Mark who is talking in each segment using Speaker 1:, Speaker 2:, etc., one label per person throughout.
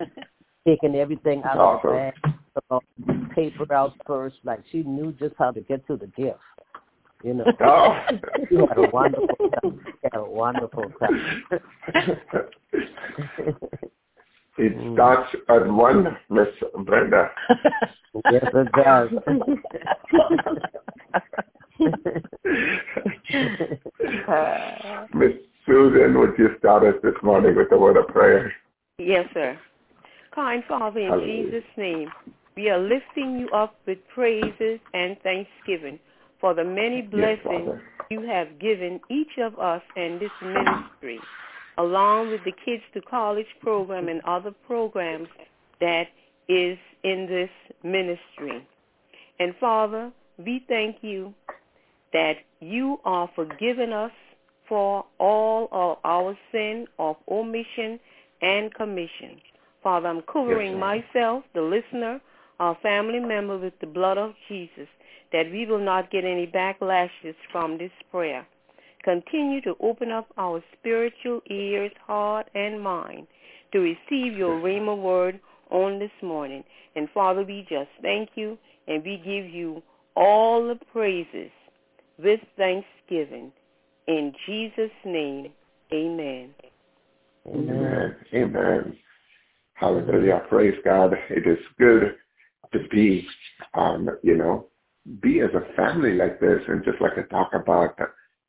Speaker 1: taking everything out awesome. of the bag, paper out first. Like she knew just how to get to the gift. You know, oh. she had a wonderful time. She had a wonderful time.
Speaker 2: it starts at one, Miss Brenda.
Speaker 1: yes, it does.
Speaker 2: Miss Susan, would you start us this morning with a word of prayer?
Speaker 3: Yes, sir. Kind Father, in Hallelujah. Jesus' name, we are lifting you up with praises and thanksgiving for the many blessings yes, you have given each of us and this ministry, along with the Kids to College program and other programs that is in this ministry. And Father, we thank you that you are forgiving us for all of our sin of omission and commission. Father, I'm covering yes, myself, the listener, our family member with the blood of Jesus, that we will not get any backlashes from this prayer. Continue to open up our spiritual ears, heart, and mind to receive your Rhema word on this morning. And Father, we just thank you and we give you all the praises with thanksgiving. In Jesus' name, amen.
Speaker 2: Amen. Amen. Hallelujah. Praise God. It is good to be, um, you know, be as a family like this and just like I talk about,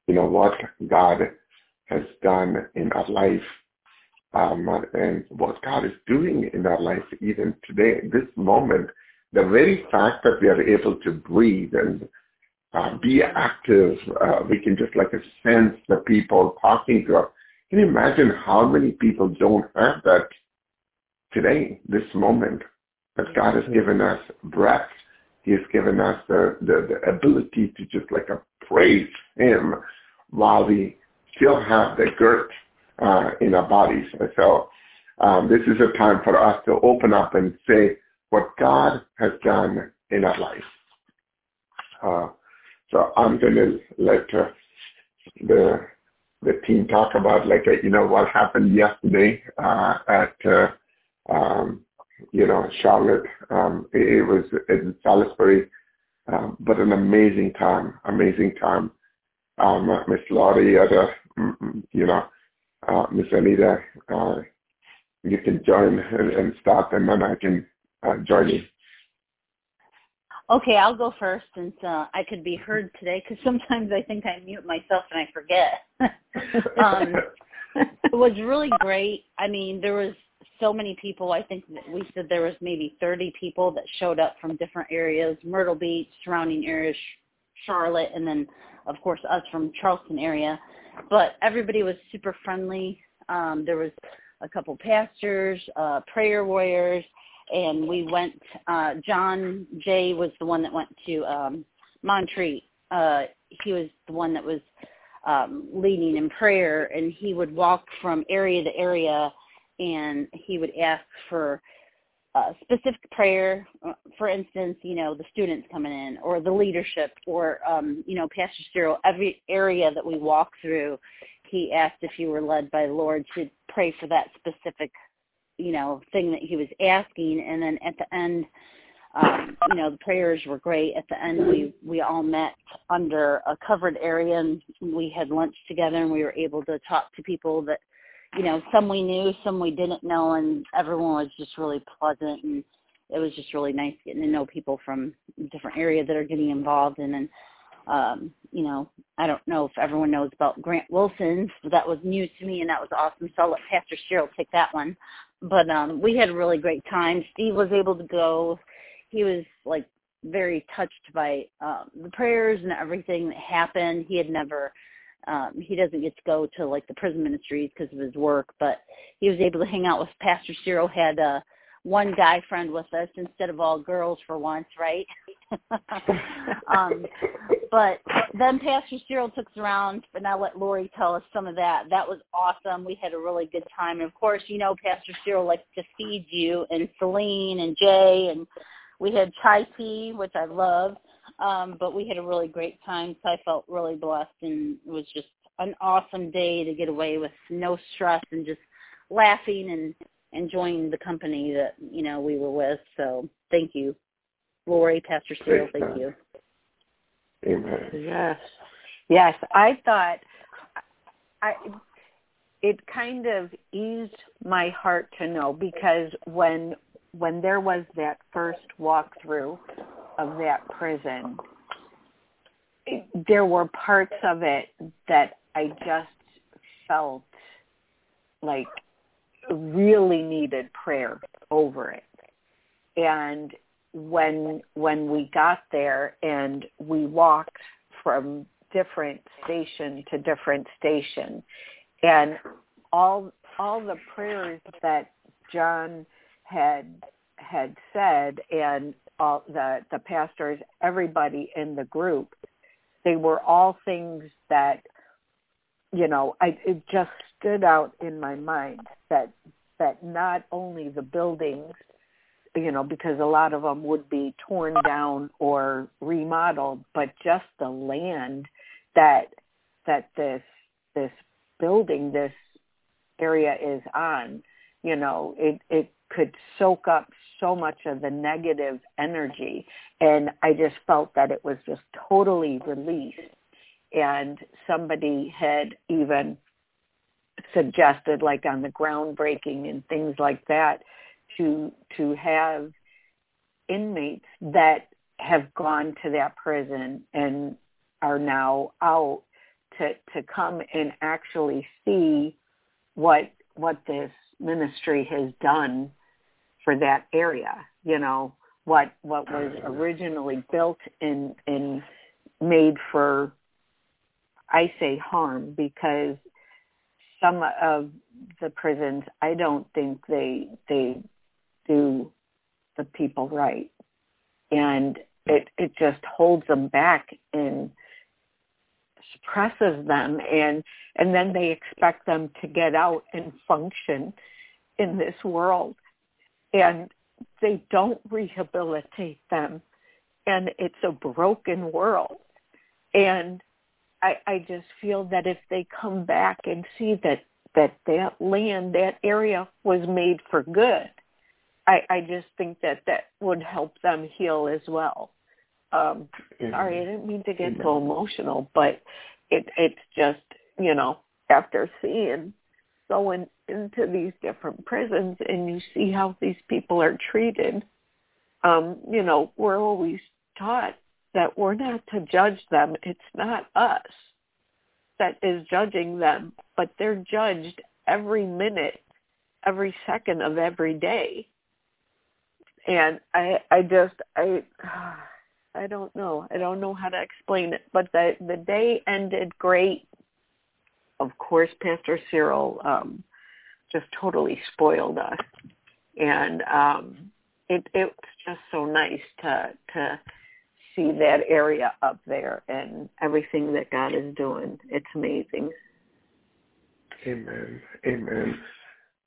Speaker 2: you know, what God has done in our life um, and what God is doing in our life even today, this moment, the very fact that we are able to breathe and uh, be active, uh, we can just like sense the people talking to us. Can you imagine how many people don't have that today, this moment, that God has given us breath. He has given us the, the, the ability to just like a praise him while we still have the girth uh, in our bodies. So um, this is a time for us to open up and say what God has done in our life. Uh, so I'm going to let uh, the the team talk about like uh, you know what happened yesterday uh, at uh, um, you know, Charlotte. Um, it, it was in Salisbury, um, but an amazing time, amazing time. Um, Miss Laurie, other, mm, mm, you know, uh, Miss Anita, uh, you can join and, and start, and then I can uh, join you.
Speaker 4: Okay, I'll go first since uh, I could be heard today because sometimes I think I mute myself and I forget. um, it was really great. I mean, there was so many people. I think we said there was maybe 30 people that showed up from different areas, Myrtle Beach, surrounding areas, Charlotte, and then of course us from Charleston area. But everybody was super friendly. Um, there was a couple pastors, uh, prayer warriors, and we went. Uh, John Jay was the one that went to um, Montreat. Uh, he was the one that was um, leading in prayer, and he would walk from area to area and he would ask for a specific prayer, uh, for instance, you know, the students coming in or the leadership or, um, you know, Pastor Cyril, every area that we walk through, he asked if you were led by the Lord to pray for that specific, you know, thing that he was asking. And then at the end, um, you know, the prayers were great. At the end, we we all met under a covered area and we had lunch together, and we were able to talk to people that you know, some we knew, some we didn't know, and everyone was just really pleasant, and it was just really nice getting to know people from different areas that are getting involved. And then, um, you know, I don't know if everyone knows about Grant Wilson's, but that was new to me, and that was awesome. So I'll let Pastor Cyril take that one. But um, we had a really great time. Steve was able to go. He was like very touched by um, the prayers and everything that happened. He had never um, he doesn't get to go to like the prison ministries because of his work, but he was able to hang out with Pastor Cyril. Had uh, one guy friend with us instead of all girls for once, right? um, but then Pastor Cyril took us around, and I'll let Lori tell us some of that. That was awesome. We had a really good time, and of course, you know, Pastor Cyril likes to feed you, and Celine and Jay, and we had chai tea, which I love. Um, but we had a really great time, so I felt really blessed, and it was just an awesome day to get away with no stress and just laughing and enjoying the company that you know we were with. So thank you, Lori, Pastor Cyril. Thank you.
Speaker 2: Amen.
Speaker 5: Yes, yes. I thought I it kind of eased my heart to know because when when there was that first walkthrough of that prison, there were parts of it that I just felt like really needed prayer over it. And when when we got there and we walked from different station to different station and all all the prayers that John had had said and all the the pastors everybody in the group they were all things that you know I it just stood out in my mind that that not only the buildings you know because a lot of them would be torn down or remodeled but just the land that that this this building this area is on you know it it could soak up so much of the negative energy. And i just felt that it was just totally released. And somebody had even suggested like on the groundbreaking and things like that to to have inmates that have gone to that prison and are now out to to come and actually see what what this ministry has done for that area you know what what was oh, originally built and and made for i say harm because some of the prisons i don't think they they do the people right. And it it just holds them back and suppresses them and and then they expect them to get out and function in this world and they don't rehabilitate them and it's a broken world. And i i just feel that if they come back and see that that that land that area was made for good i i just think that that would help them heal as well. Um sorry i didn't mean to get so emotional but it it's just you know after seeing going into these different prisons and you see how these people are treated um you know we're always taught that we're not to judge them it's not us that is judging them but they're judged every minute every second of every day and i i just i I don't know. I don't know how to explain it. But the the day ended great. Of course, Pastor Cyril um, just totally spoiled us, and um, it it's just so nice to to see that area up there and everything that God is doing. It's amazing.
Speaker 2: Amen. Amen.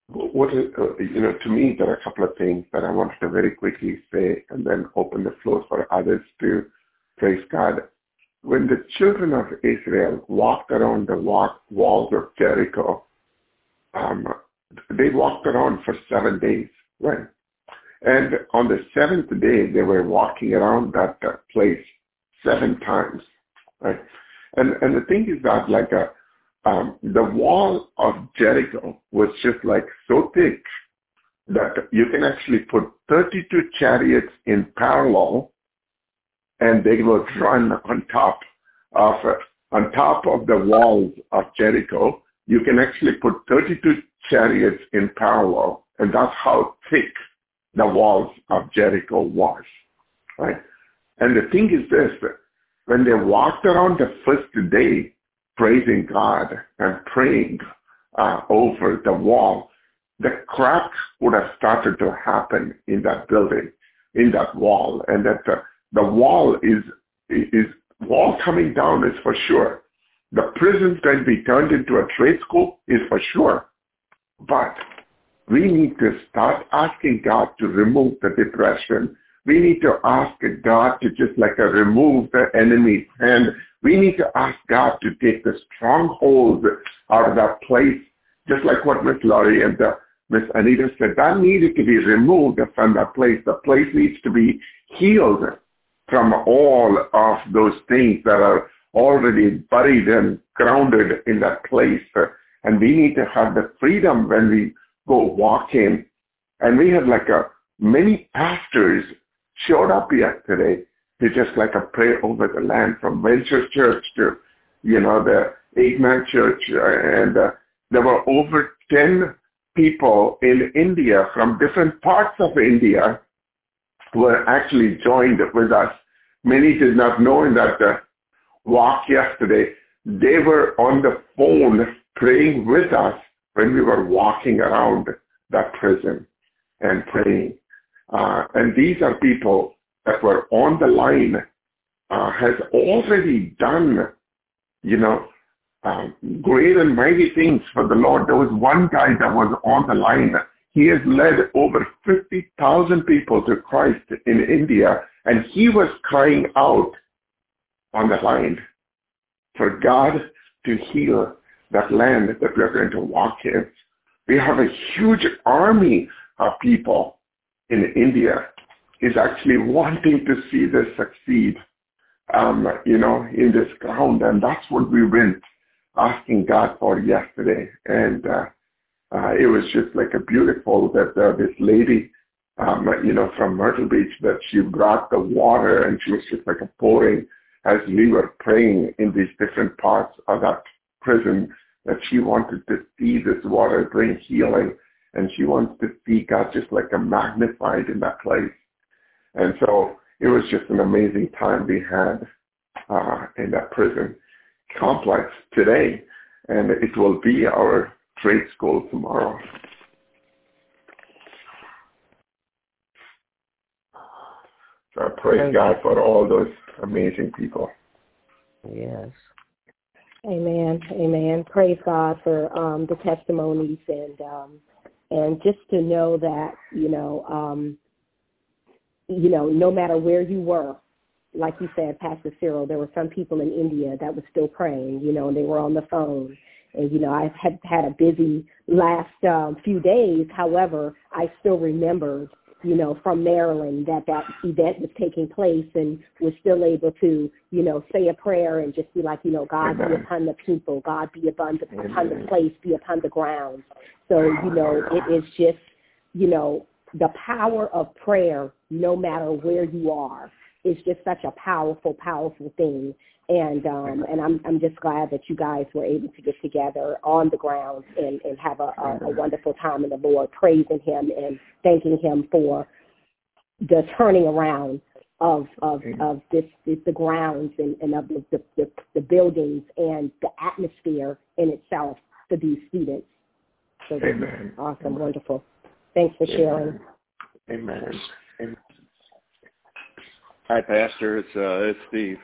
Speaker 2: What is, uh, you know, to me, there are a couple of things that I wanted to very quickly say and then open the floor for others to praise God. When the children of Israel walked around the walls of Jericho, um, they walked around for seven days, right? And on the seventh day, they were walking around that uh, place seven times, right? And and the thing is that like a um, the wall of Jericho was just like so thick that you can actually put 32 chariots in parallel and they would run on top of on top of the walls of Jericho. You can actually put 32 chariots in parallel and that's how thick the walls of Jericho was, right? And the thing is this, when they walked around the first day, praising God and praying uh, over the wall, the cracks would have started to happen in that building, in that wall, and that the, the wall is is wall coming down is for sure. The prison's going to be turned into a trade school is for sure. But we need to start asking God to remove the depression. We need to ask God to just like a remove the enemy's hand we need to ask God to take the stronghold out of that place, just like what Miss Laurie and uh, Miss Anita said, that needed to be removed from that place. The place needs to be healed from all of those things that are already buried and grounded in that place. And we need to have the freedom when we go walking. And we had like a many pastors showed up yesterday to just like a pray over the land from Venture Church to, you know, the Eight Man Church. And uh, there were over 10 people in India from different parts of India were actually joined with us. Many did not know in that uh, walk yesterday. They were on the phone praying with us when we were walking around that prison and praying. Uh, and these are people that were on the line, uh, has already done, you know, um, great and mighty things for the Lord. There was one guy that was on the line. He has led over 50,000 people to Christ in India, and he was crying out on the line for God to heal that land that we are going to walk in. We have a huge army of people in India is actually wanting to see this succeed, um, you know, in this ground. And that's what we went asking God for yesterday. And uh, uh, it was just like a beautiful that uh, this lady, um, you know, from Myrtle Beach, that she brought the water and she was just like a pouring as we were praying in these different parts of that prison that she wanted to see this water bring healing and she wants to see God just like a magnified in that place. And so it was just an amazing time we had uh, in that prison complex today, and it will be our trade school tomorrow. So I praise God for all those amazing people.
Speaker 1: Yes.
Speaker 6: Amen. Amen. Praise God for um, the testimonies and um, and just to know that you know um, you know no matter where you were like you said, Pastor Cyril, there were some people in India that were still praying, you know, and they were on the phone. And, you know, I had had a busy last um, few days. However, I still remembered, you know, from Maryland that that event was taking place and was still able to, you know, say a prayer and just be like, you know, God Amen. be upon the people, God be upon the, upon the place, be upon the ground. So, you know, it is just, you know, the power of prayer no matter where you are is just such a powerful, powerful thing. And um, and I'm I'm just glad that you guys were able to get together on the ground and, and have a, a, a wonderful time in the Lord, praising Him and thanking Him for the turning around of of of this, this the grounds and, and of the, the, the buildings and the atmosphere in itself for these students. So
Speaker 2: Amen.
Speaker 6: awesome, Amen. wonderful. Thanks for sharing.
Speaker 2: Amen. Amen.
Speaker 7: Hi, Pastor. It's uh, it's Steve.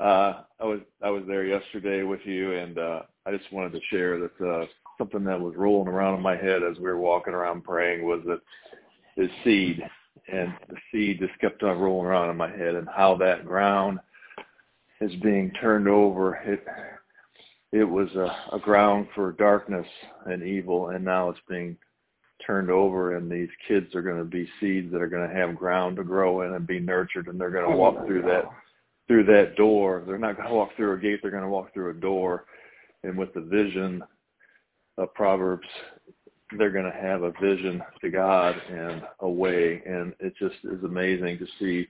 Speaker 7: Uh, I was I was there yesterday with you, and uh, I just wanted to share that uh, something that was rolling around in my head as we were walking around praying was that the seed, and the seed just kept on rolling around in my head, and how that ground is being turned over. It it was a, a ground for darkness and evil, and now it's being turned over and these kids are going to be seeds that are going to have ground to grow in and be nurtured and they're going to walk through that through that door. They're not going to walk through a gate they're going to walk through a door. And with the vision of proverbs they're going to have a vision to god and a way. And it just is amazing to see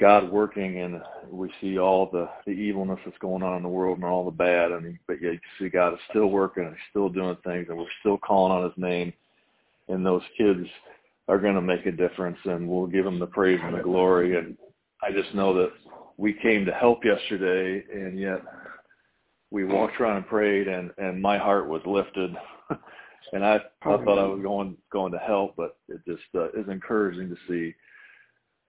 Speaker 7: God working and we see all the, the evilness that's going on in the world and all the bad. And but yet you see God is still working he's still doing things and we're still calling on his name. And those kids are going to make a difference and we'll give them the praise and the glory. And I just know that we came to help yesterday and yet we walked around and prayed and and my heart was lifted and I I thought I was going going to help but it just uh, is encouraging to see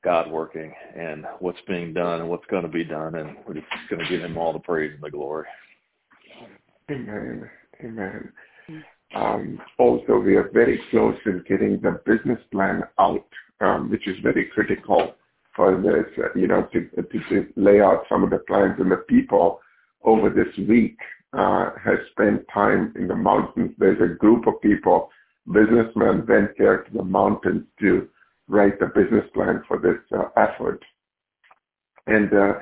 Speaker 7: God working and what's being done and what's going to be done and we're just going to give him all the praise and the glory.
Speaker 2: Amen. Amen. Um, also, we are very close in getting the business plan out, um, which is very critical for this, uh, you know, to, to, to, lay out some of the plans. And the people over this week uh, has spent time in the mountains. There's a group of people businessmen went there to the mountains to write the business plan for this uh, effort. And uh,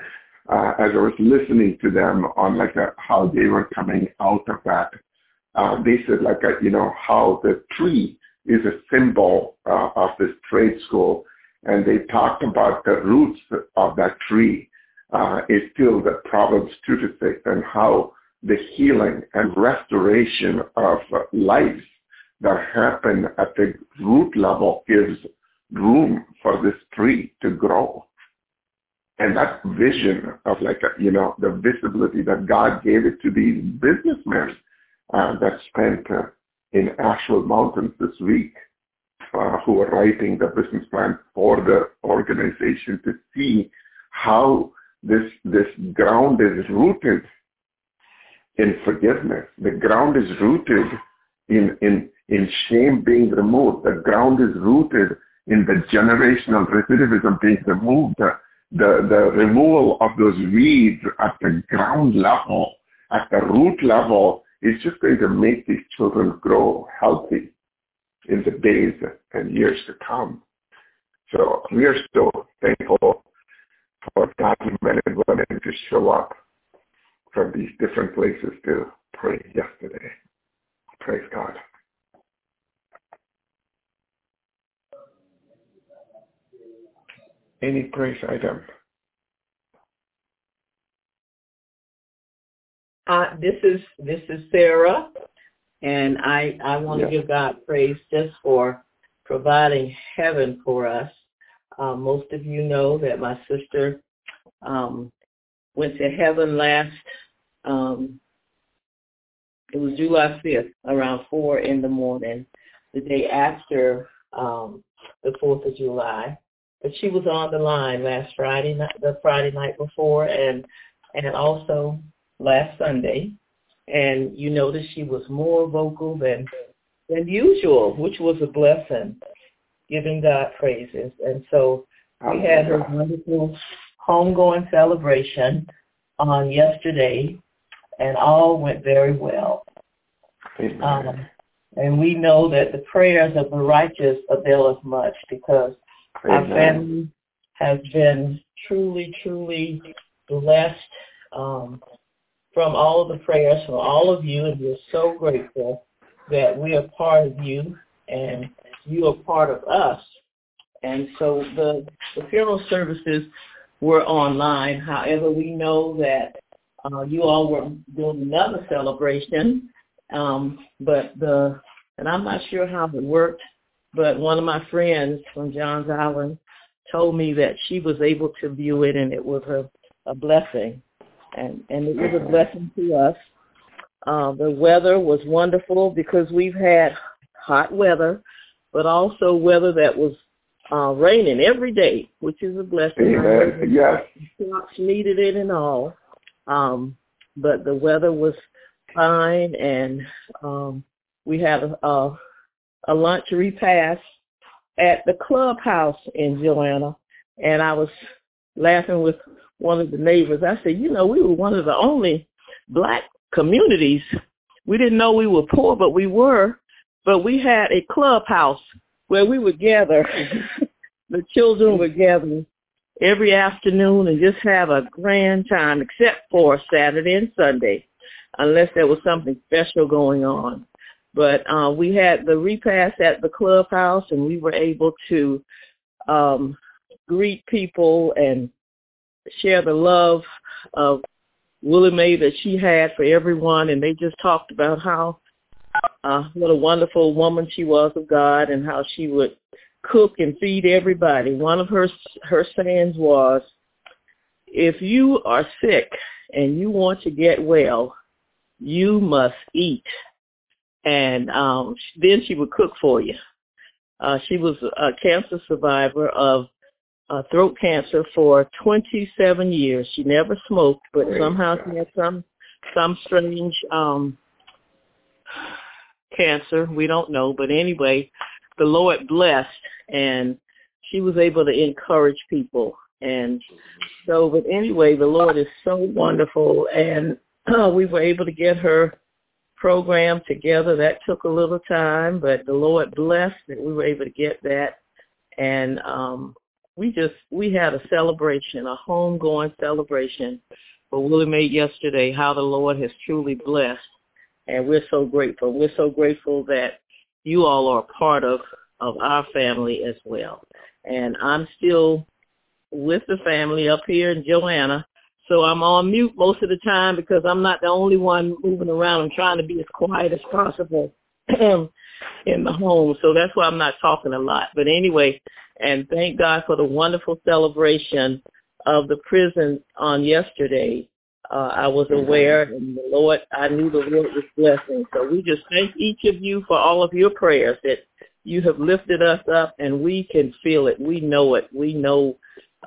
Speaker 2: uh, as I was listening to them on like a, how they were coming out of that, uh, they said like a, you know how the tree is a symbol uh, of this trade school, and they talked about the roots of that tree uh, is still the Proverbs two to six, and how the healing and restoration of lives that happen at the root level gives room for this tree to grow. And that vision of like, a, you know, the visibility that God gave it to these businessmen uh, that spent uh, in Asheville Mountains this week uh, who are writing the business plan for the organization to see how this, this ground is rooted in forgiveness. The ground is rooted in, in, in shame being removed. The ground is rooted in the generational recidivism being removed. The, the, the removal of those weeds at the ground level, at the root level, is just going to make these children grow healthy in the days and years to come. So we are still thankful for God's men and women to show up from these different places to pray yesterday. Praise God. Any praise item?
Speaker 8: Uh, this is this is Sarah, and I I want to give God praise just for providing heaven for us. Uh, most of you know that my sister um, went to heaven last um, it was July 5th around 4 in the morning, the day after um, the 4th of July. But she was on the line last Friday night, the Friday night before, and and also last Sunday. And you notice she was more vocal than than usual, which was a blessing, giving God praises. And so we had a wonderful homegoing celebration on yesterday and all went very well. Um, and we know that the prayers of the righteous avail us much because Amen. our family has been truly, truly blessed um, from all of the prayers from all of you, and we're so grateful that we are part of you and you are part of us. And so the, the funeral services were online. However, we know that uh, you all were doing another celebration, um, but the and I'm not sure how it worked, but one of my friends from Johns Island told me that she was able to view it and it was a, a blessing, and and it was a blessing to us. Uh, the weather was wonderful because we've had hot weather, but also weather that was uh, raining every day, which is a blessing.
Speaker 2: Amen. Yes.
Speaker 8: Crops needed it and all. Um, but the weather was fine, and um, we had a, a, a lunch repast at the clubhouse in Joanna, and I was laughing with one of the neighbors. I said, you know, we were one of the only black communities. We didn't know we were poor, but we were. But we had a clubhouse where we would gather. the children would gather every afternoon and just have a grand time, except for Saturday and Sunday, unless there was something special going on. But uh, we had the repast at the clubhouse, and we were able to um, greet people and share the love of Willie Mae that she had for everyone, and they just talked about how uh, what a wonderful woman she was of God, and how she would cook and feed everybody. One of her her sayings was, "If you are sick and you want to get well, you must eat." And um, then she would cook for you. Uh, she was a cancer survivor of uh, throat cancer for 27 years. She never smoked, but Great somehow God. she had some some strange um, cancer. We don't know, but anyway, the Lord blessed and she was able to encourage people. And so, but anyway, the Lord is so wonderful, and uh, we were able to get her program together. That took a little time, but the Lord blessed that we were able to get that. And um, we just we had a celebration, a homegoing celebration for Willie Mae yesterday. How the Lord has truly blessed, and we're so grateful. We're so grateful that you all are a part of of our family as well. And I'm still with the family up here in Joanna. So I'm on mute most of the time because I'm not the only one moving around. I'm trying to be as quiet as possible in the home. So that's why I'm not talking a lot. But anyway, and thank God for the wonderful celebration of the prison on yesterday. Uh, I was aware, and the Lord, I knew the Lord was blessing. So we just thank each of you for all of your prayers that you have lifted us up, and we can feel it. We know it. We know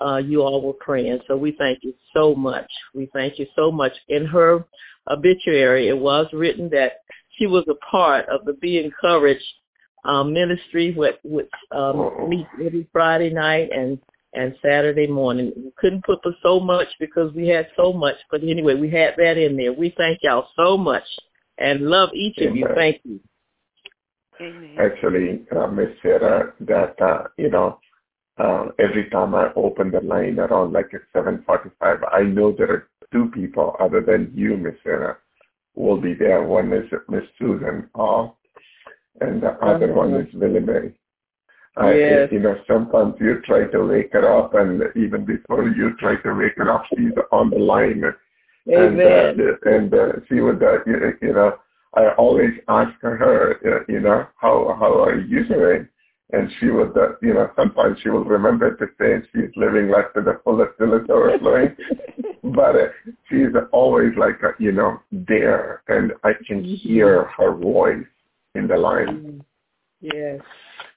Speaker 8: uh, you all were praying. So we thank you so much. We thank you so much. In her obituary, it was written that she was a part of the Be Encouraged um, ministry, which, which um, meets every Friday night and and Saturday morning. We couldn't put for so much because we had so much, but anyway, we had that in there. We thank y'all so much and love each Amen. of you. Thank you.
Speaker 2: Amen. Actually, uh, Miss Sarah, that uh, you know, uh, every time I open the line around like at 7:45, I know there are two people other than you, Miss Sarah, will be there. One is Miss Susan Hall, and the other one is Willie Mae. I, yes. you know, sometimes you try to wake her up, and even before you try to wake her up, she's on the line.
Speaker 8: Amen.
Speaker 2: And, uh, and uh, she would, uh, you, you know, I always ask her, uh, you know, how how are you doing? And she would, uh, you know, sometimes she will remember to say she's living life to the fullest till it's overflowing. but uh, she's always like, uh, you know, there, and I can mm-hmm. hear her voice in the line. Mm-hmm.
Speaker 8: Yes.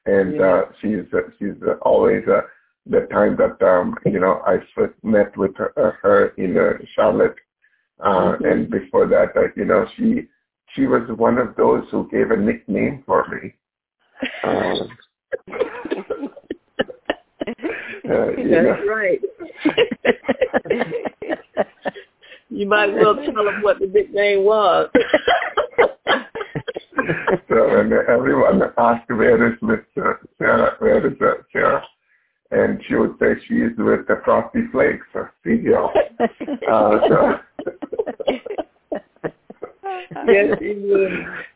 Speaker 2: And uh, she's uh, she's uh, always uh, the time that um, you know I first met with her, uh, her in uh, Charlotte, uh, mm-hmm. and before that, uh, you know, she she was one of those who gave a nickname for me. Um,
Speaker 8: uh, That's know. right. you might as well tell them what the nickname was.
Speaker 2: so and everyone asked where is Miss Sarah, where is uh, Sarah? And she would say she is with the Frosty Flakes or cereal. Uh, so.
Speaker 8: yes, she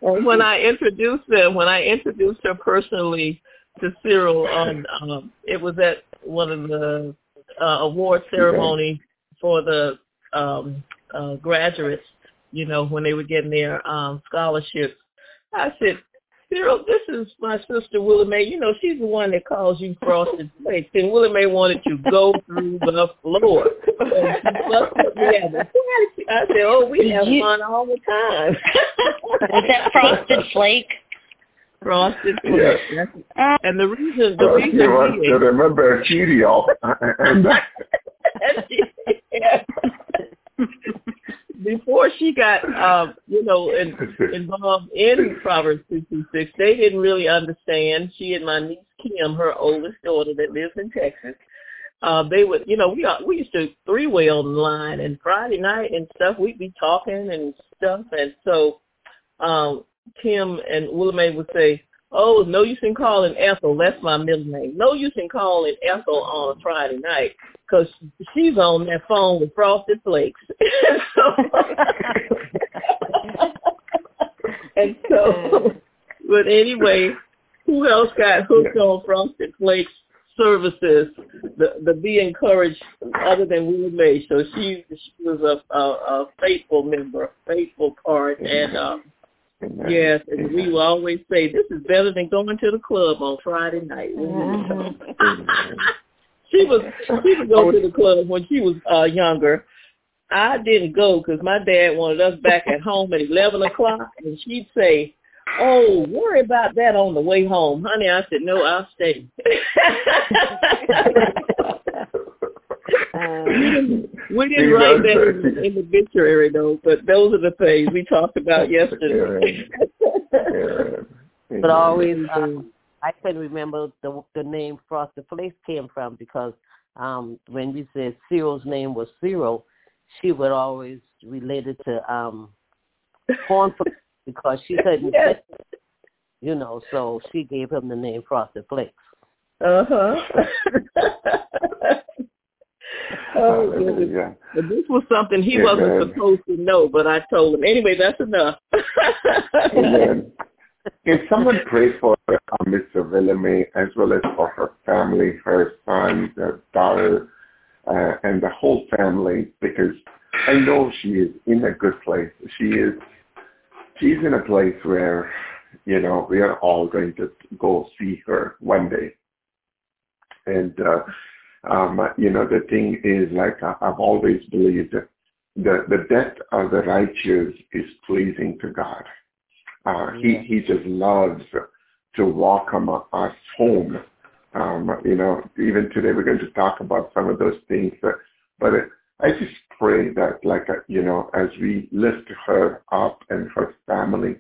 Speaker 8: would. when I introduced them, when I introduced her personally to Cyril, um, um, it was at one of the uh, award ceremony for the um, uh, graduates. You know, when they were getting their um, scholarships I said, Cyril, this is my sister Willie Mae. You know, she's the one that calls you frosted flakes. And Willie Mae wanted to go through the floor. And she I said, oh, we have you... fun all the time.
Speaker 4: is that frosted flake?
Speaker 8: Frosted flake. Yes. And the reason, the
Speaker 2: well,
Speaker 8: reason
Speaker 2: you want to remember Cheerio.
Speaker 8: yeah before she got um, you know in, involved in Proverbs six, they didn't really understand. She and my niece Kim, her oldest daughter that lives in Texas, uh, they would you know we we used to three way on the line and Friday night and stuff we'd be talking and stuff and so um Kim and Willie would say, Oh, no use in calling Ethel. That's my middle name. No use in calling Ethel on a Friday night because she's on that phone with Frosted Flakes. and so, but anyway, who else got hooked on Frosted Flakes services? The the Be Encouraged other than Willie Mae. So she she was a, a, a faithful member, a faithful part, and um, Amen. Yes, and Amen. we will always say this is better than going to the club on Friday night. she was she would go to the club when she was uh younger. I didn't go because my dad wanted us back at home at eleven o'clock, and she'd say, "Oh, worry about that on the way home, honey." I said, "No, I'll stay." Um, we didn't write that in, in the obituary though, but those are the things we talked about yesterday.
Speaker 1: but always, um, I can remember the the name Frosted Flakes came from because um when we said Cyril's name was Cyril, she would always relate it to um corn because she couldn't yes. you know, so she gave him the name Frosted Flakes.
Speaker 8: Uh-huh. Oh, yeah. But this was something he wasn't supposed to know, but I told him. Anyway, that's enough.
Speaker 2: Can someone pray for uh, Mr. Willie Mae as well as for her family, her son, her daughter, uh, and the whole family? Because I know she is in a good place. She is, she's in a place where, you know, we are all going to go see her one day. And, uh, um, you know, the thing is, like I've always believed, that the the death of the righteous is pleasing to God. Uh, yeah. He he just loves to welcome us home. Um, you know, even today we're going to talk about some of those things. But, but I just pray that, like uh, you know, as we lift her up and her family,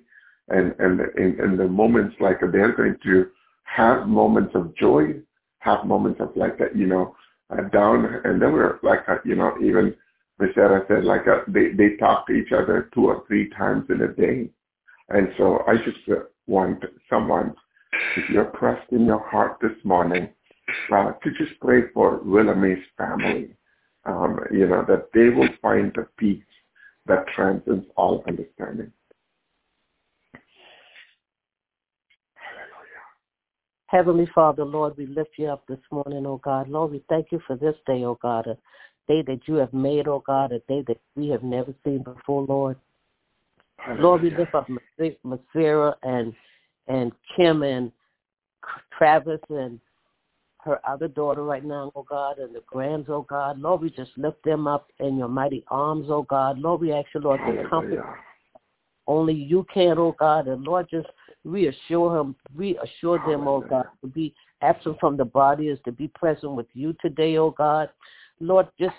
Speaker 2: and and in, in the moments like they're going to have moments of joy, have moments of like that, you know, uh, down, and then we're like, uh, you know, even Sarah said like uh, they they talk to each other two or three times in a day, and so I just uh, want someone, if you're pressed in your heart this morning, uh, to just pray for Willie Mae's family, um, you know, that they will find the peace that transcends all understanding.
Speaker 1: Heavenly Father, Lord, we lift you up this morning, oh God. Lord, we thank you for this day, oh God, a day that you have made, oh God, a day that we have never seen before, Lord. Lord, we lift up Masera and and Kim and Travis and her other daughter right now, oh God, and the grands, oh God. Lord, we just lift them up in your mighty arms, oh God. Lord, we ask you, Lord, to comfort. Only you can, oh God, and Lord, just reassure him, reassure them, oh God, to be absent from the body is to be present with you today, oh God. Lord, just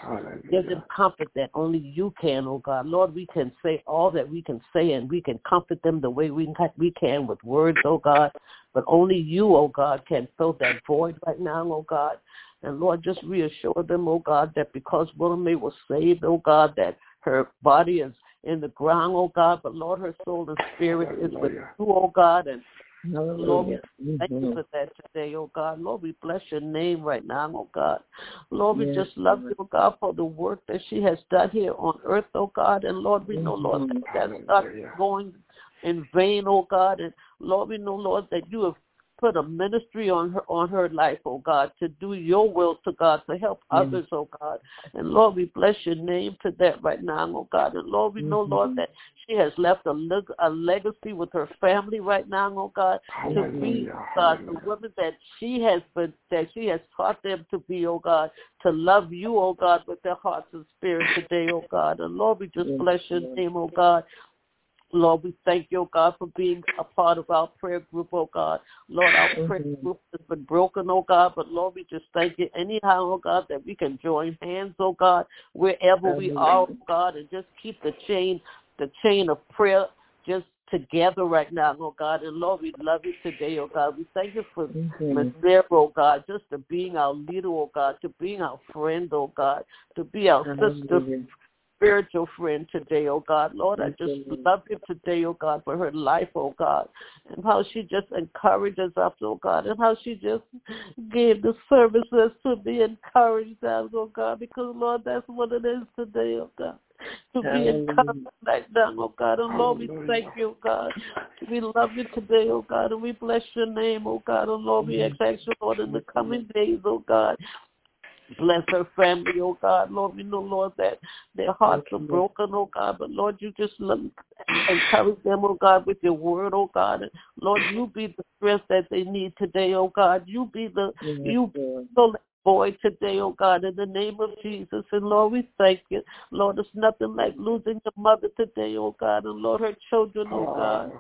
Speaker 1: give them comfort that only you can, oh God. Lord, we can say all that we can say and we can comfort them the way we can, we can with words, oh God. But only you, oh God, can fill that void right now, oh God. And Lord, just reassure them, oh God, that because Willie Mae was saved, oh God, that her body is in the ground, oh God, but Lord, her soul and spirit is with you, oh God, and Lord, we thank you mm-hmm. for that today, oh God. Lord, we bless your name right now, oh God. Lord, we yes. just love you, oh God, for the work that she has done here on earth, oh God. And Lord, we know, Lord, that mm-hmm. that's not going in vain, oh God. And Lord, we know, Lord, that you have put a ministry on her on her life, oh God, to do your will to God, to help mm-hmm. others, oh God. And Lord, we bless your name for that right now, oh God. And Lord, we know, mm-hmm. Lord, that she has left a, leg- a legacy with her family right now, oh God, Hallelujah. to be God, the women that she has been that she has taught them to be, oh God, to love you, oh God, with their hearts and spirit today, oh God. And Lord, we just bless your name, oh God. Lord, we thank you, oh God, for being a part of our prayer group, oh God. Lord, our mm-hmm. prayer group has been broken, oh God, but Lord, we just thank you anyhow, oh God, that we can join hands, oh God, wherever we are, oh God, and just keep the chain, the chain of prayer just together right now, oh God. And Lord, we love you today, oh God. We thank you for mm oh God, just to being our leader, oh God, to being our friend, oh God, to be our sister spiritual friend today, oh God. Lord, I just love you today, oh God, for her life, oh God, and how she just encourages us, oh God, and how she just gave the services to be encouraged us, oh God, because, Lord, that's what it is today, oh God to be encouraged like that, oh God. And Lord, we thank you, oh God. We love you today, oh God, and we bless your name, oh God. And Lord, we ask you, Lord, in the coming days, oh God, Bless her family, oh God. Lord, we know, Lord, that their hearts are broken, oh God. But Lord, you just encourage them, oh God, with your word, oh God. And Lord, you be the strength that they need today, oh God. You be the yes, you so boy today, oh God, in the name of Jesus. And Lord, we thank you. Lord, it's nothing like losing your mother today, oh God. And Lord, her children, oh God.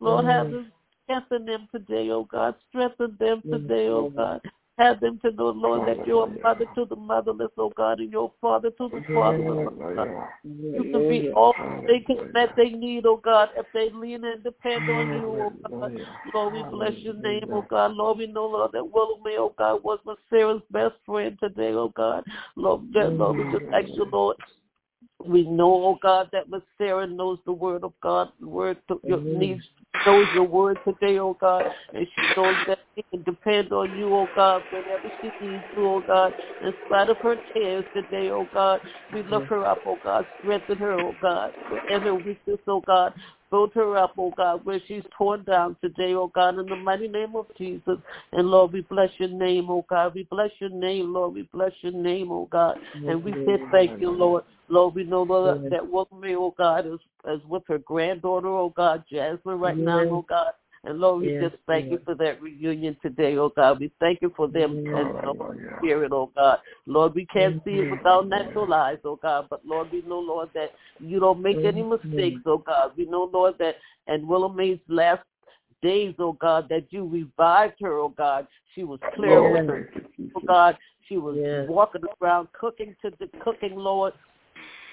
Speaker 1: Lord, have them strengthen them today, oh God. Strengthen them today, oh God. Have them to know, Lord, that you're a mother to the motherless, oh God, and you're a father to the fatherless, oh God. You can be all they can that they need, oh God, if they lean and depend on you, oh God. Lord, we bless your name, oh God. Lord, we know, Lord, that Willie Mae, oh God, was my Sarah's best friend today, oh God. Lord, that, Lord, we just ask you, Lord, we know, oh God, that Miss Sarah knows the word of God, the word to your needs knows your word today, oh God, and she knows that she can depend on you, oh God, whenever she needs you, oh God, in spite of her tears today, oh God. We lift her up, oh God, strengthen her, oh God, in her weakness, oh God. Build her up, oh God, where she's torn down today, oh God, in the mighty name of Jesus. And Lord, we bless your name, oh God. We bless your name, Lord. We bless your name, oh God. And we say thank you, Lord. Lord, we know Lord, that woman, oh God, is, is with her granddaughter, oh God, Jasmine, right now, oh God. And Lord, we yes, just thank yes. you for that reunion today, oh God. We thank you for them yes. and the Spirit, oh God. Lord, we can't see it without natural eyes, oh God. But Lord, we know, Lord, that you don't make any mistakes, oh God. We know, Lord, that and Mae's last days, oh God, that you revived her, oh God. She was clear with her, oh God. She was walking around cooking to the cooking, Lord.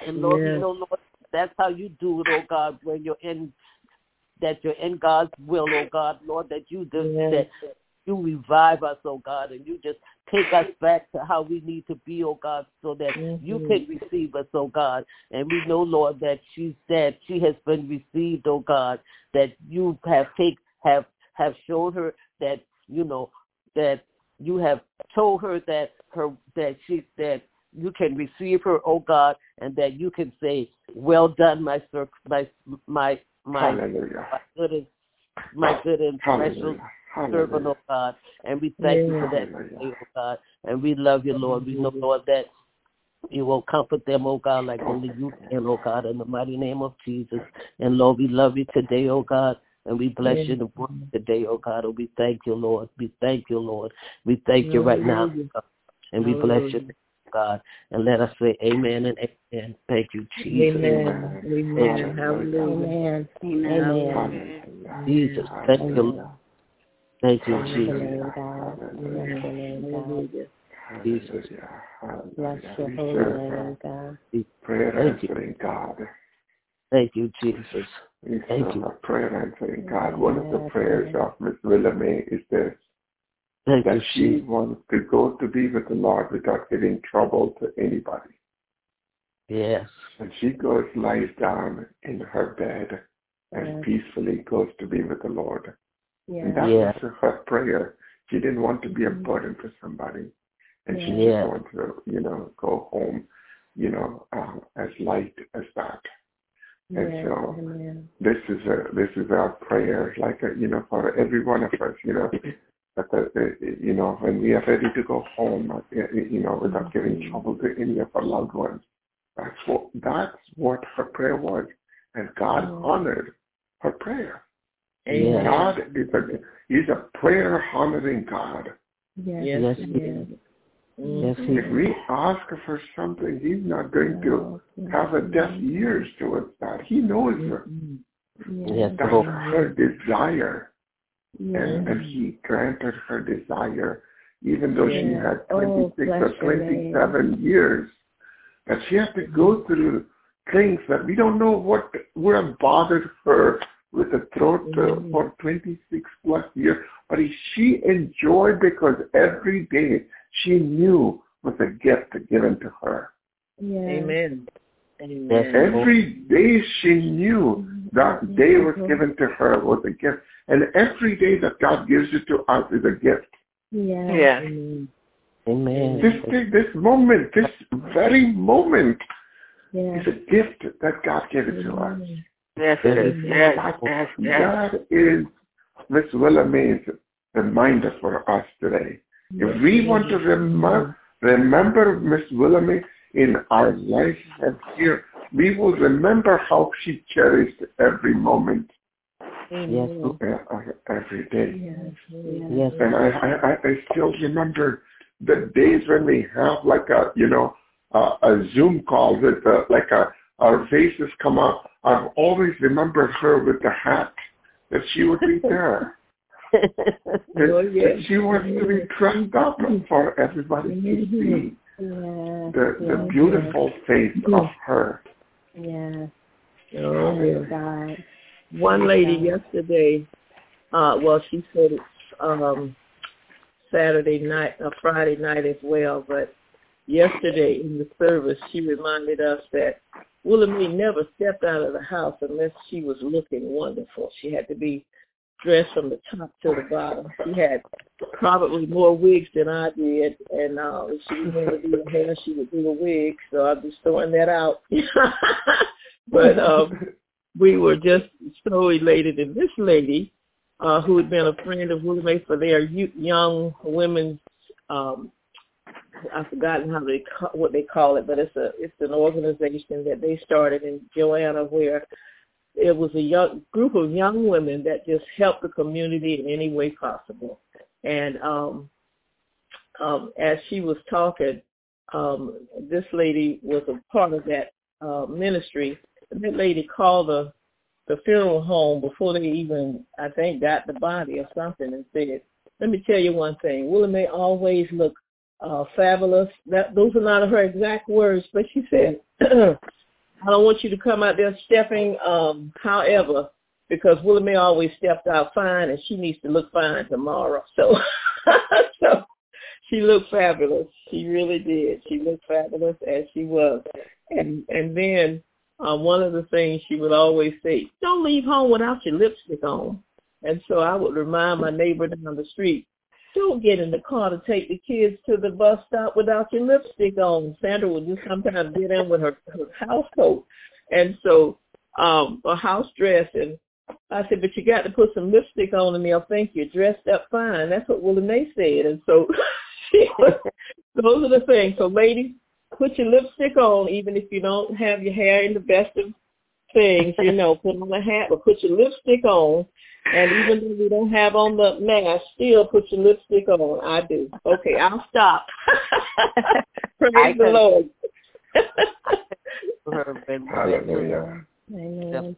Speaker 1: And Lord, we know, Lord, that's how you do it, oh God, when you're in that you're in God's will, oh God, Lord, that you just yes. that you revive us, oh God, and you just take us back to how we need to be, oh God, so that mm-hmm. you can receive us, oh God. And we know, Lord, that she said she has been received, oh God, that you have take have have shown her that you know that you have told her that her that she that you can receive her, oh God, and that you can say, "Well done, my sir, my my my,
Speaker 2: Hallelujah.
Speaker 1: my good and my oh, good and precious servant, oh God. And we thank you for that today, oh God. And we love you, Lord. We know, Lord, that you will comfort them, oh God, like only you can, oh God, in the mighty name of Jesus. And Lord, we love you today, oh God. And we bless you the today, oh God. And we thank you, Lord. We thank you, Lord. We thank you right now. And we bless you. God. And let us say amen and amen. Thank you, Jesus.
Speaker 8: Amen. Amen. Hallelujah.
Speaker 6: Amen.
Speaker 1: Amen. amen. Jesus. Thank you. Thank you, Jesus. Jesus.
Speaker 6: Bless your holy name, God.
Speaker 2: Prayer answering God.
Speaker 1: Thank you, Jesus.
Speaker 2: Thank you. Prayer answering God. One of the prayers of Miss Willa Mae is this. Thank that she wants to go to be with the Lord without getting trouble to anybody.
Speaker 1: Yes.
Speaker 2: And she goes, lies down in her bed and yes. peacefully goes to be with the Lord. Yes. And that yes. was her prayer. She didn't want to be a mm-hmm. burden for somebody. And she just wanted to, you know, go home, you know, uh, as light as that. And so this is a this is our prayer, like a, you know, for every one of us, you know, that the, you know when we are ready to go home, uh, you know, without giving mm-hmm. trouble to any of our loved ones. That's what that's what her prayer was, and God mm-hmm. honored her prayer.
Speaker 8: Amen.
Speaker 2: God is a He's a prayer honoring God.
Speaker 6: Yes, yes, yes.
Speaker 1: Yes,
Speaker 2: if we ask for something, He's not going to have a deaf ears towards that. He knows her.
Speaker 1: Yes.
Speaker 2: That's her desire. And, and he granted her desire, even though she had 26 oh, or 27 years, that she had to go through things that we don't know what would have bothered her with a throat mm-hmm. for 26 plus years. But she enjoyed because every day she knew was a gift given to her.
Speaker 8: Yeah. Amen. Amen.
Speaker 2: Every day she knew that day was given to her was a gift. And every day that God gives it to us is a gift.
Speaker 6: Yeah.
Speaker 8: Yeah.
Speaker 1: Amen.
Speaker 2: This thing, this moment, this very moment yeah. is a gift that God gave it to us.
Speaker 8: Yes, it is. Yes, that, yes, yes.
Speaker 2: That is Miss Willa Mae's reminder for us today. If we want to remember, remember Miss Willa Mae in our life and here, we will remember how she cherished every moment.
Speaker 1: Yes.
Speaker 2: Every day.
Speaker 6: Yes.
Speaker 1: Yes.
Speaker 2: And I, I, I still remember the days when we have like a, you know, uh, a Zoom call with uh, like a, our faces come up. I've always remembered her with the hat that she would be there.
Speaker 8: oh, yes.
Speaker 2: she wants to be dressed up for everybody to see the the beautiful face of her.
Speaker 6: Yes.
Speaker 8: Oh, God. One lady yesterday, uh, well, she said it's um, Saturday night, or uh, Friday night as well, but yesterday in the service, she reminded us that Willie Mae never stepped out of the house unless she was looking wonderful. She had to be dressed from the top to the bottom. She had probably more wigs than I did, and uh, if she going to do her hair, she would do a wig. So I'm just throwing that out. but um, we were just so elated, and this lady, uh, who had been a friend of Willie Mae for their young women's um, I've forgotten how they what they call it, but it's a it's an organization that they started in Joanna where it was a young group of young women that just helped the community in any way possible. And um, um, as she was talking, um, this lady was a part of that uh, ministry. That lady called the the funeral home before they even, I think, got the body or something, and said, "Let me tell you one thing. Willie Mae always look uh, fabulous. That those are not her exact words, but she said, "I don't want you to come out there stepping, um, however, because Willie Willamette always stepped out fine, and she needs to look fine tomorrow." So, so she looked fabulous. She really did. She looked fabulous as she was, and and then uh, one of the things she would always say, "Don't leave home without your lipstick on." And so I would remind my neighbor down the street, don't get in the car to take the kids to the bus stop without your lipstick on. Sandra would just sometimes get in with her, her house coat and so um a house dress and I said, but you got to put some lipstick on and they'll think you're dressed up fine. That's what Willie Mae said. And so those are the things. So ladies, put your lipstick on even if you don't have your hair in the best of things, you know, put on a hat, but put your lipstick on and even though we don't have on the mask, still put your lipstick on. I do. Okay, I'll stop. Praise I the Lord.
Speaker 2: Hallelujah.
Speaker 1: Amen.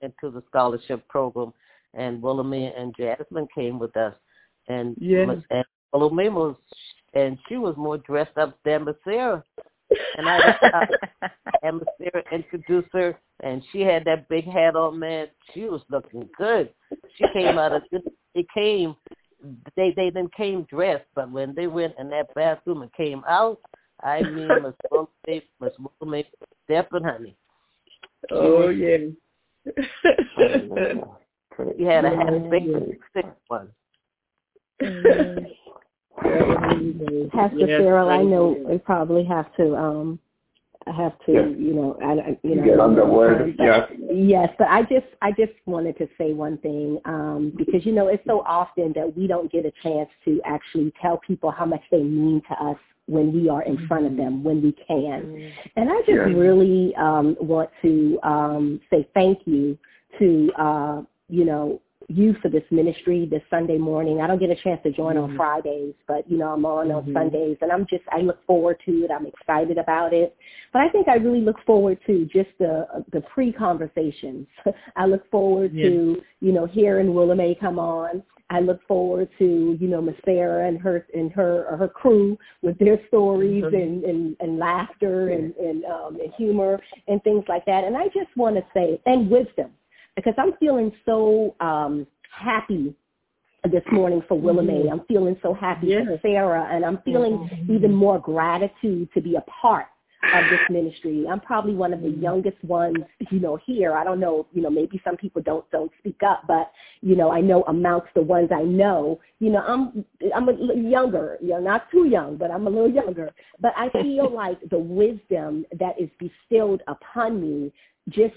Speaker 1: Into the scholarship program, and Willie Mae and Jasmine came with us, and
Speaker 8: yes.
Speaker 1: and Willie Mae was, and she was more dressed up than Sarah. And I and Sarah introduced her, and she had that big hat on. Man, she was looking good. She came out of it came. They they then came dressed, but when they went in that bathroom and came out, I mean, Miss Willie Mae, Miss Willie Mae, stepping, honey.
Speaker 8: Oh yeah.
Speaker 1: you had a hat big thick one. Mm-hmm.
Speaker 6: Pastor yes, Farrell, I know we probably have to um I have to, yes. you know, I, you know,
Speaker 2: get on the word. Yes.
Speaker 6: Yes, but I just, I just wanted to say one thing um, because you know it's so often that we don't get a chance to actually tell people how much they mean to us when we are in front of them, when we can. Mm-hmm. And I just yes. really um, want to um, say thank you to, uh, you know, you for this ministry this Sunday morning. I don't get a chance to join mm-hmm. on Fridays, but you know I'm on mm-hmm. on Sundays, and I'm just I look forward to it. I'm excited about it, but I think I really look forward to just the the pre conversations. I look forward yeah. to you know hearing Willa Mae come on. I look forward to you know Miss Sarah and her and her or her crew with their stories mm-hmm. and, and and laughter and and, um, and humor and things like that. And I just want to say and wisdom because I'm feeling so um, happy this morning for Willa. Mm-hmm. I'm feeling so happy yes. for Sarah, and I'm feeling mm-hmm. even more gratitude to be a part of this ministry. I'm probably one of the mm-hmm. youngest ones, you know, here. I don't know, you know, maybe some people don't don't speak up, but you know, I know amongst the ones I know, you know, I'm I'm a little younger, you know, not too young, but I'm a little younger. But I feel like the wisdom that is bestowed upon me just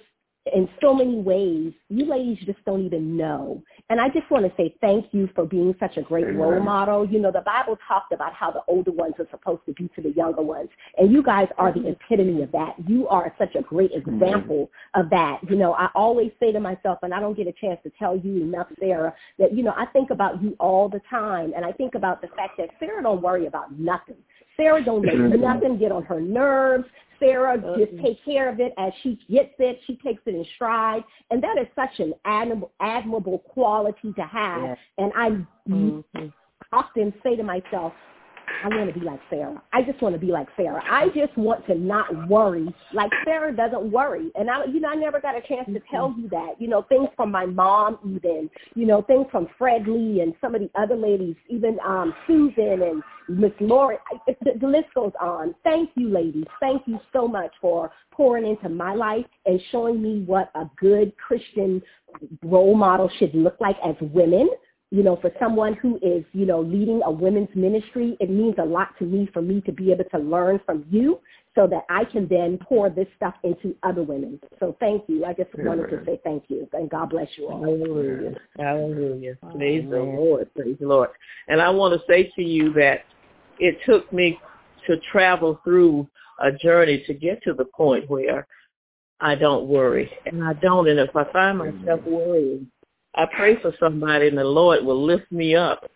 Speaker 6: in so many ways, you ladies just don't even know. And I just want to say thank you for being such a great Amen. role model. You know, the Bible talked about how the older ones are supposed to be to the younger ones. And you guys are the epitome of that. You are such a great example of that. You know, I always say to myself, and I don't get a chance to tell you enough, Sarah, that, you know, I think about you all the time. And I think about the fact that Sarah don't worry about nothing. Sarah don't let nothing get on her nerves. Sarah uh, just take care of it as she gets it. She takes it in stride. And that is such an admirable, admirable quality to have. And I mm-hmm. often say to myself, I want to be like Sarah. I just want to be like Sarah. I just want to not worry like Sarah doesn't worry. And I, you know, I never got a chance to tell you that. You know, things from my mom, even. You know, things from Fred Lee and some of the other ladies, even um Susan and Miss Lauren. The, the list goes on. Thank you, ladies. Thank you so much for pouring into my life and showing me what a good Christian role model should look like as women you know, for someone who is, you know, leading a women's ministry, it means a lot to me for me to be able to learn from you so that I can then pour this stuff into other women. So thank you. I just wanted to say thank you. And God bless you all.
Speaker 8: Hallelujah. Hallelujah. Praise the Lord. Praise the Lord. And I want to say to you that it took me to travel through a journey to get to the point where I don't worry. And I don't. And if I find myself worrying, I pray for somebody and the Lord will lift me up.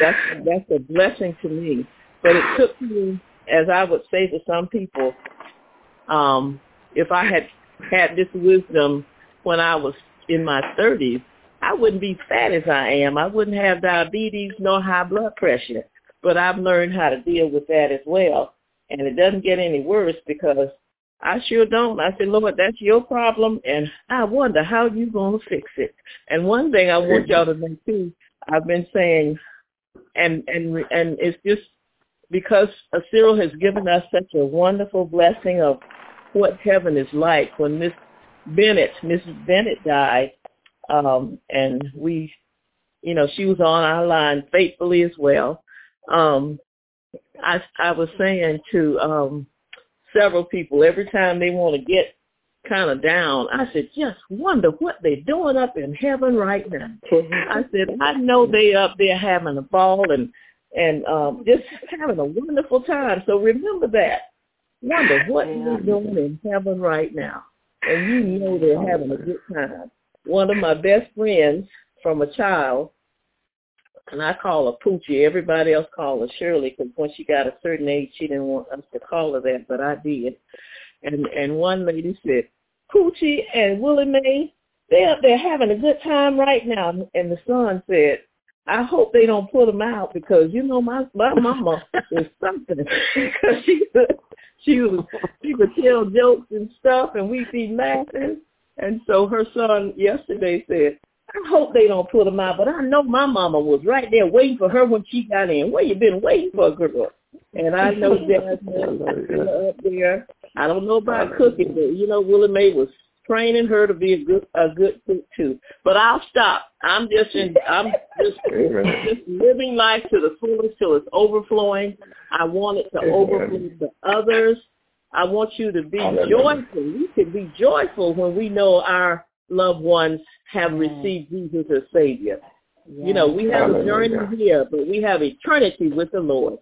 Speaker 8: That's that's a blessing to me. But it took me, as I would say to some people, um, if I had had this wisdom when I was in my thirties, I wouldn't be fat as I am. I wouldn't have diabetes nor high blood pressure. But I've learned how to deal with that as well. And it doesn't get any worse because I sure don't. I said, Lord, that's your problem, and I wonder how you're going to fix it. And one thing I want y'all to know too, I've been saying, and and and it's just because Cyril has given us such a wonderful blessing of what heaven is like. When Miss Bennett, Mrs. Bennett died, um, and we, you know, she was on our line faithfully as well. Um, I I was saying to um several people every time they want to get kind of down. I said, just wonder what they're doing up in heaven right now. I said, I know they up there having a ball and and um just having a wonderful time. So remember that. Wonder what they're doing in heaven right now. And you know they're having a good time. One of my best friends from a child and I call her Poochie. Everybody else called her Shirley because when she got a certain age, she didn't want us to call her that, but I did. And and one lady said, Poochie and Willie Mae, they're they're having a good time right now. And the son said, I hope they don't put them out because you know my my mama is something because she she was she would tell jokes and stuff and we'd be laughing. And so her son yesterday said, I hope they don't put them out, but I know my mama was right there waiting for her when she got in. Where you been waiting for, girl? And I know Jasmine uh, uh, up there. I don't know about cooking, but you know Willie Mae was training her to be a good a good cook too. But I'll stop. I'm just in, I'm just just living life to the fullest till it's overflowing. I want it to overflow to others. I want you to be joyful. We can be joyful when we know our loved ones have received Jesus as Savior. You know, we have a journey here, but we have eternity with the Lord.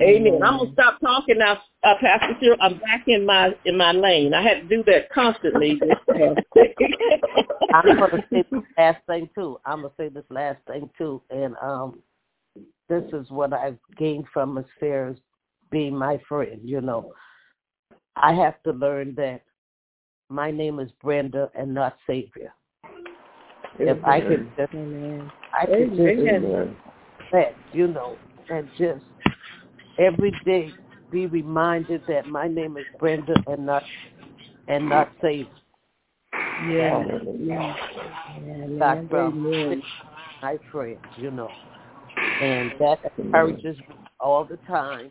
Speaker 8: Amen. I'm gonna stop talking now, uh, Pastor Cyril. I'm back in my in my lane. I had to do that constantly.
Speaker 1: I'm gonna say this last thing too. I'm gonna say this last thing too, and um, this is what I've gained from Miss Farris being my friend. You know, I have to learn that my name is Brenda and not Savior. Amen. If I could just, Amen. I could just, that, you know, and just every day be reminded that my name is Brenda and not and not Savior.
Speaker 8: Yeah. yeah.
Speaker 1: Back from my friends, you know. And that encourages me all the time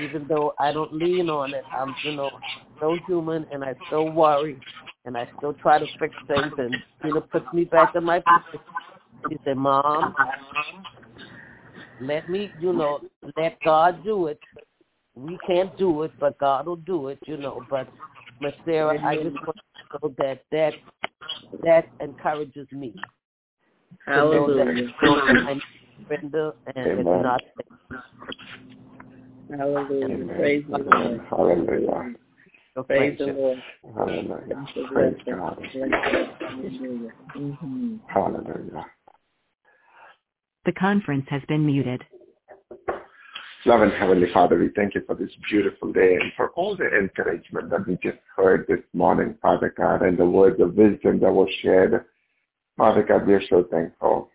Speaker 1: even though I don't lean on it, I'm, you know, still human and I still worry and I still try to fix things and, you know, puts me back in my position. He said, Mom, let me, you know, let God do it. We can't do it, but God will do it, you know. But, Miss Sarah, I just want to know that that, that encourages me.
Speaker 8: Hallelujah.
Speaker 1: I'm Brenda and
Speaker 2: Amen.
Speaker 1: it's not
Speaker 8: Hallelujah. Praise the Lord.
Speaker 2: Hallelujah.
Speaker 8: Praise the Lord.
Speaker 2: Hallelujah. Praise God.
Speaker 8: Hallelujah. Mm-hmm.
Speaker 2: Hallelujah.
Speaker 9: The conference has been muted.
Speaker 2: Loving Heavenly Father, we thank you for this beautiful day and for all the encouragement that we just heard this morning, Father God, and the words of wisdom that were shared. Father God, we're so thankful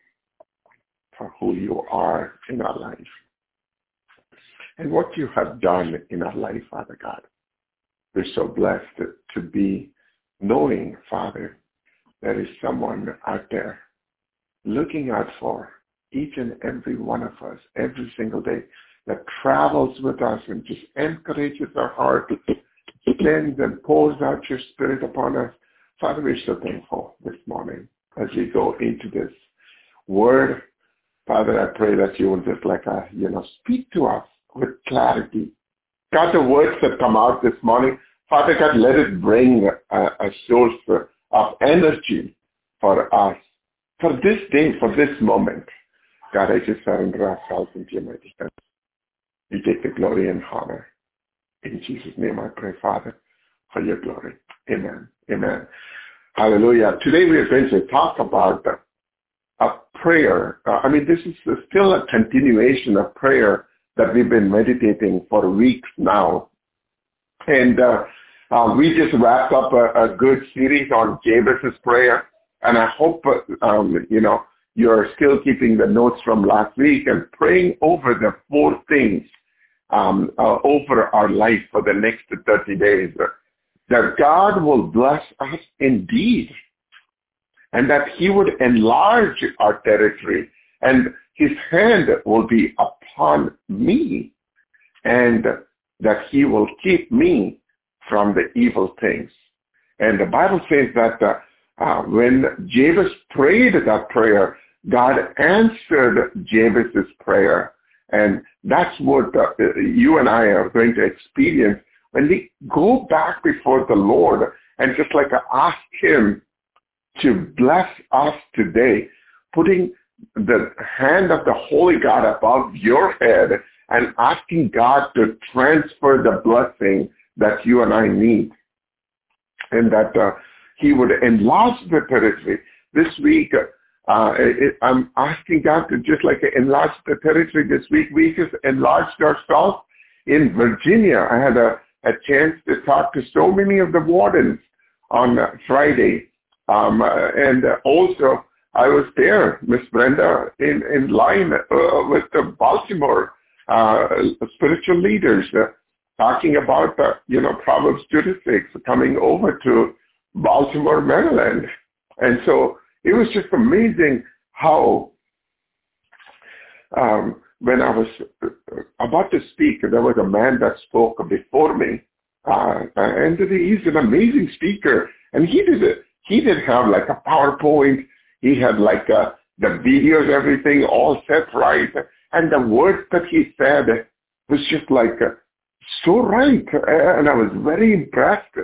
Speaker 2: for who you are in our life. And what you have done in our life, Father God. We're so blessed to be knowing, Father, there is someone out there looking out for each and every one of us every single day that travels with us and just encourages our heart, sends and pours out your spirit upon us. Father, we're so thankful this morning as we go into this word. Father, I pray that you will just like, a, uh, you know, speak to us with clarity. God, the words that come out this morning, Father God, let it bring a, a source of energy for us, for this day, for this moment. God, I just surrender ourselves into your mighty hands. You take the glory and honor. In Jesus' name I pray, Father, for your glory. Amen. Amen. Hallelujah. Today we are going to talk about a prayer. Uh, I mean, this is still a continuation of prayer that we've been meditating for weeks now. And uh, uh, we just wrapped up a, a, good series on Jabez's prayer. And I hope, um, you know, you're still keeping the notes from last week and praying over the four things um, uh, over our life for the next 30 days. That God will bless us indeed and that he would enlarge our territory and his hand will be upon me and that he will keep me from the evil things. And the Bible says that uh, uh, when Jabez prayed that prayer, God answered Jabez's prayer. And that's what uh, you and I are going to experience when we go back before the Lord and just like ask him to bless us today, putting the hand of the Holy God above your head and asking God to transfer the blessing that you and I need. And that uh, he would enlarge the territory. This week, uh, it, I'm asking God to just like enlarge the territory this week. We just enlarged ourselves in Virginia. I had a, a chance to talk to so many of the wardens on Friday um, and also, I was there, Miss Brenda, in, in line uh, with the Baltimore uh, spiritual leaders uh, talking about, uh, you know, Proverbs 26 coming over to Baltimore, Maryland. And so it was just amazing how um, when I was uh, about to speak, there was a man that spoke before me. Uh, and he's an amazing speaker. And he did it he didn't have like a PowerPoint. He had like uh, the videos, everything all set right. And the words that he said was just like uh, so right. And I was very impressed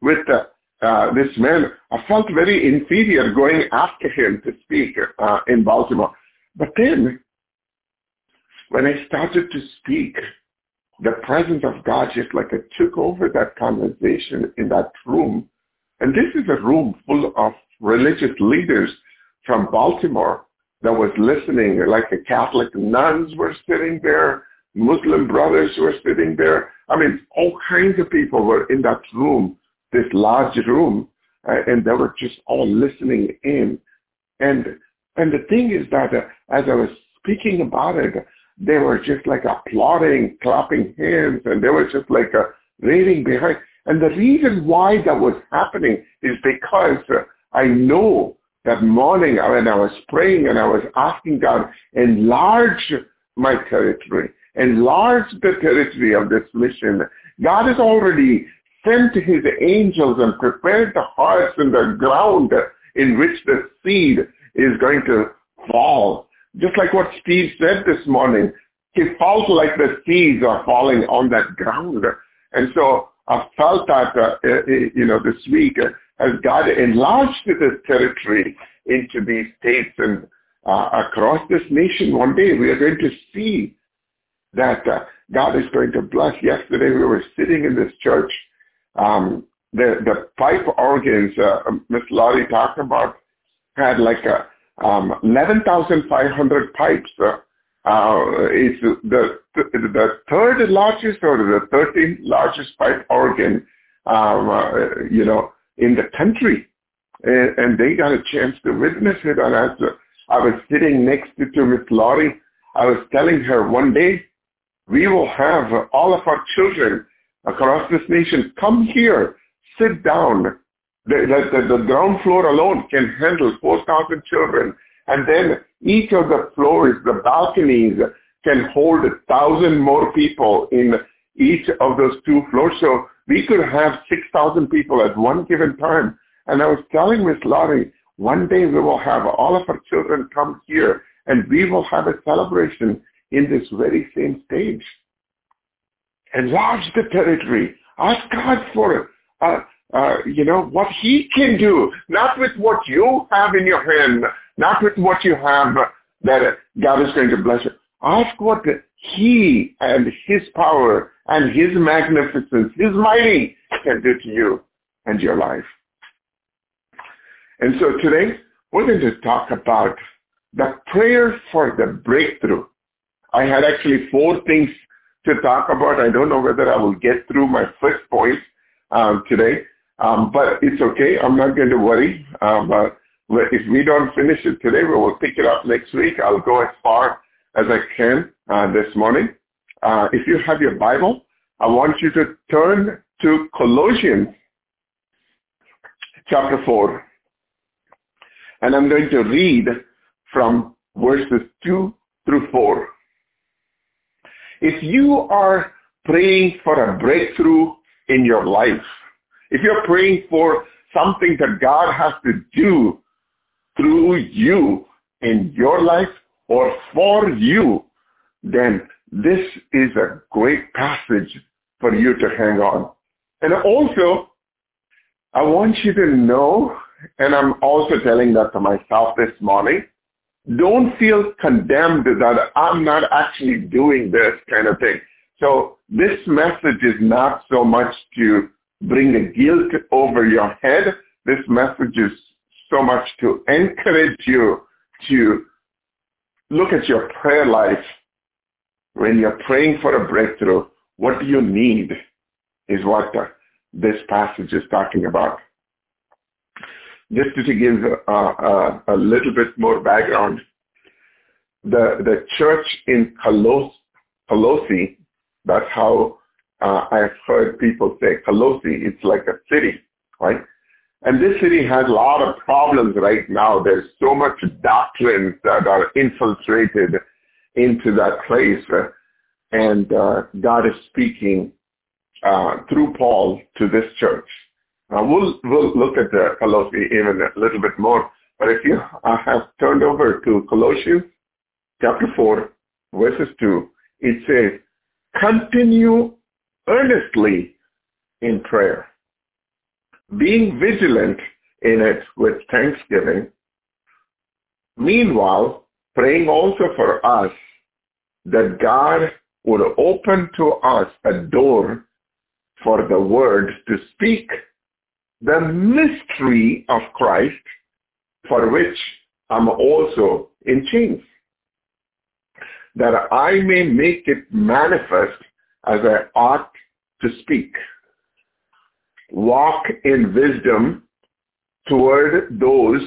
Speaker 2: with uh, uh, this man. I felt very inferior going after him to speak uh, in Baltimore. But then when I started to speak, the presence of God just like it took over that conversation in that room and this is a room full of religious leaders from Baltimore that was listening, like the Catholic nuns were sitting there, Muslim brothers were sitting there. I mean, all kinds of people were in that room, this large room, uh, and they were just all listening in. And and the thing is that uh, as I was speaking about it, they were just like applauding, clapping hands, and they were just like uh, reading behind. And the reason why that was happening is because uh, I know that morning when I was praying and I was asking God, enlarge my territory, enlarge the territory of this mission. God has already sent his angels and prepared the hearts and the ground in which the seed is going to fall. Just like what Steve said this morning, he felt like the seeds are falling on that ground. And so I felt that, uh, uh, you know, this week as God enlarged this territory into these states and uh, across this nation one day, we are going to see that uh, God is going to bless. Yesterday we were sitting in this church. Um, the, the pipe organs uh, Miss Laurie talked about had like a, um, 11,500 pipes uh, uh, is the, the third largest or the 13th largest pipe organ, um, uh, you know, in the country. And, and, they got a chance to witness it. And as I was sitting next to, to Miss Laurie, I was telling her one day, we will have all of our children across this nation come here, sit down. The, the, the ground floor alone can handle 4,000 children. And then each of the floors, the balconies, can hold a thousand more people in each of those two floors. So we could have 6,000 people at one given time. And I was telling Miss Laurie, one day we will have all of our children come here and we will have a celebration in this very same stage. Enlarge the territory. Ask God for, uh, uh, you know, what he can do, not with what you have in your hand, not with what you have that God is going to bless you. Ask what he and his power and his magnificence, his mighty can do to you and your life. And so today, we're going to talk about the prayer for the breakthrough. I had actually four things to talk about. I don't know whether I will get through my first point um, today, um, but it's okay. I'm not going to worry. Um, uh, if we don't finish it today, we will pick it up next week. I'll go as far as I can uh, this morning. Uh, if you have your Bible, I want you to turn to Colossians chapter 4. And I'm going to read from verses 2 through 4. If you are praying for a breakthrough in your life, if you're praying for something that God has to do through you in your life or for you, then this is a great passage for you to hang on. And also, I want you to know, and I'm also telling that to myself this morning, don't feel condemned that I'm not actually doing this kind of thing. So this message is not so much to bring a guilt over your head. This message is so much to encourage you to look at your prayer life. When you're praying for a breakthrough, what do you need is what this passage is talking about. Just to give uh, uh, a little bit more background, the, the church in Colos, Colossi, that's how uh, I've heard people say Colossi, it's like a city, right? And this city has a lot of problems right now. There's so much doctrines that are infiltrated into that place. And uh, God is speaking uh, through Paul to this church. Now we'll, we'll look at the Colossi even a little bit more. But if you uh, have turned over to Colossians chapter 4, verses 2, it says, continue earnestly in prayer being vigilant in it with thanksgiving. Meanwhile, praying also for us that God would open to us a door for the word to speak the mystery of Christ for which I'm also in chains, that I may make it manifest as I ought to speak walk in wisdom toward those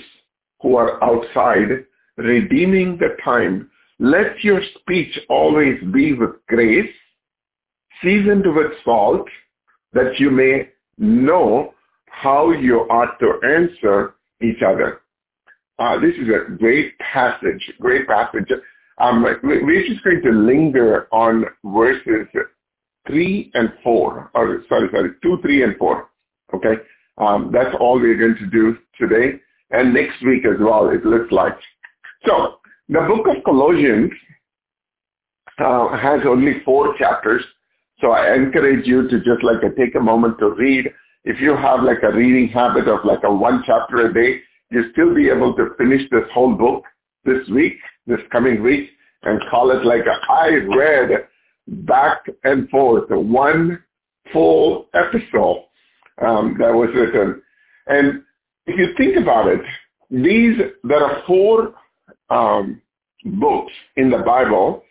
Speaker 2: who are outside, redeeming the time. Let your speech always be with grace, seasoned with salt, that you may know how you ought to answer each other. Uh, this is a great passage, great passage. Um, we're just going to linger on verses 3 and 4, or sorry, sorry, 2, 3, and 4. Okay? Um, that's all we're going to do today and next week as well, it looks like. So, the book of Colossians uh, has only four chapters. So I encourage you to just like take a moment to read. If you have like a reading habit of like a one chapter a day, you still be able to finish this whole book this week, this coming week, and call it like a I read back and forth, one full episode um, that was written. And if you think about it, these there are four um, books in the Bible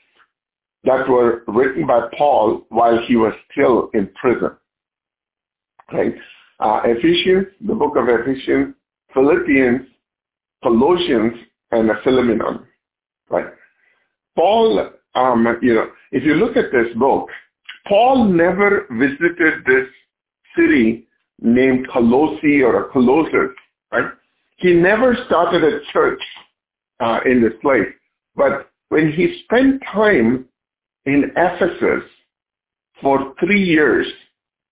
Speaker 2: that were written by Paul while he was still in prison. Right? Uh, Ephesians, the book of Ephesians, Philippians, Colossians, and Philemon. Right? Paul um, you know, if you look at this book, Paul never visited this city named Colossi or a Colossus, right? He never started a church uh, in this place. But when he spent time in Ephesus for three years,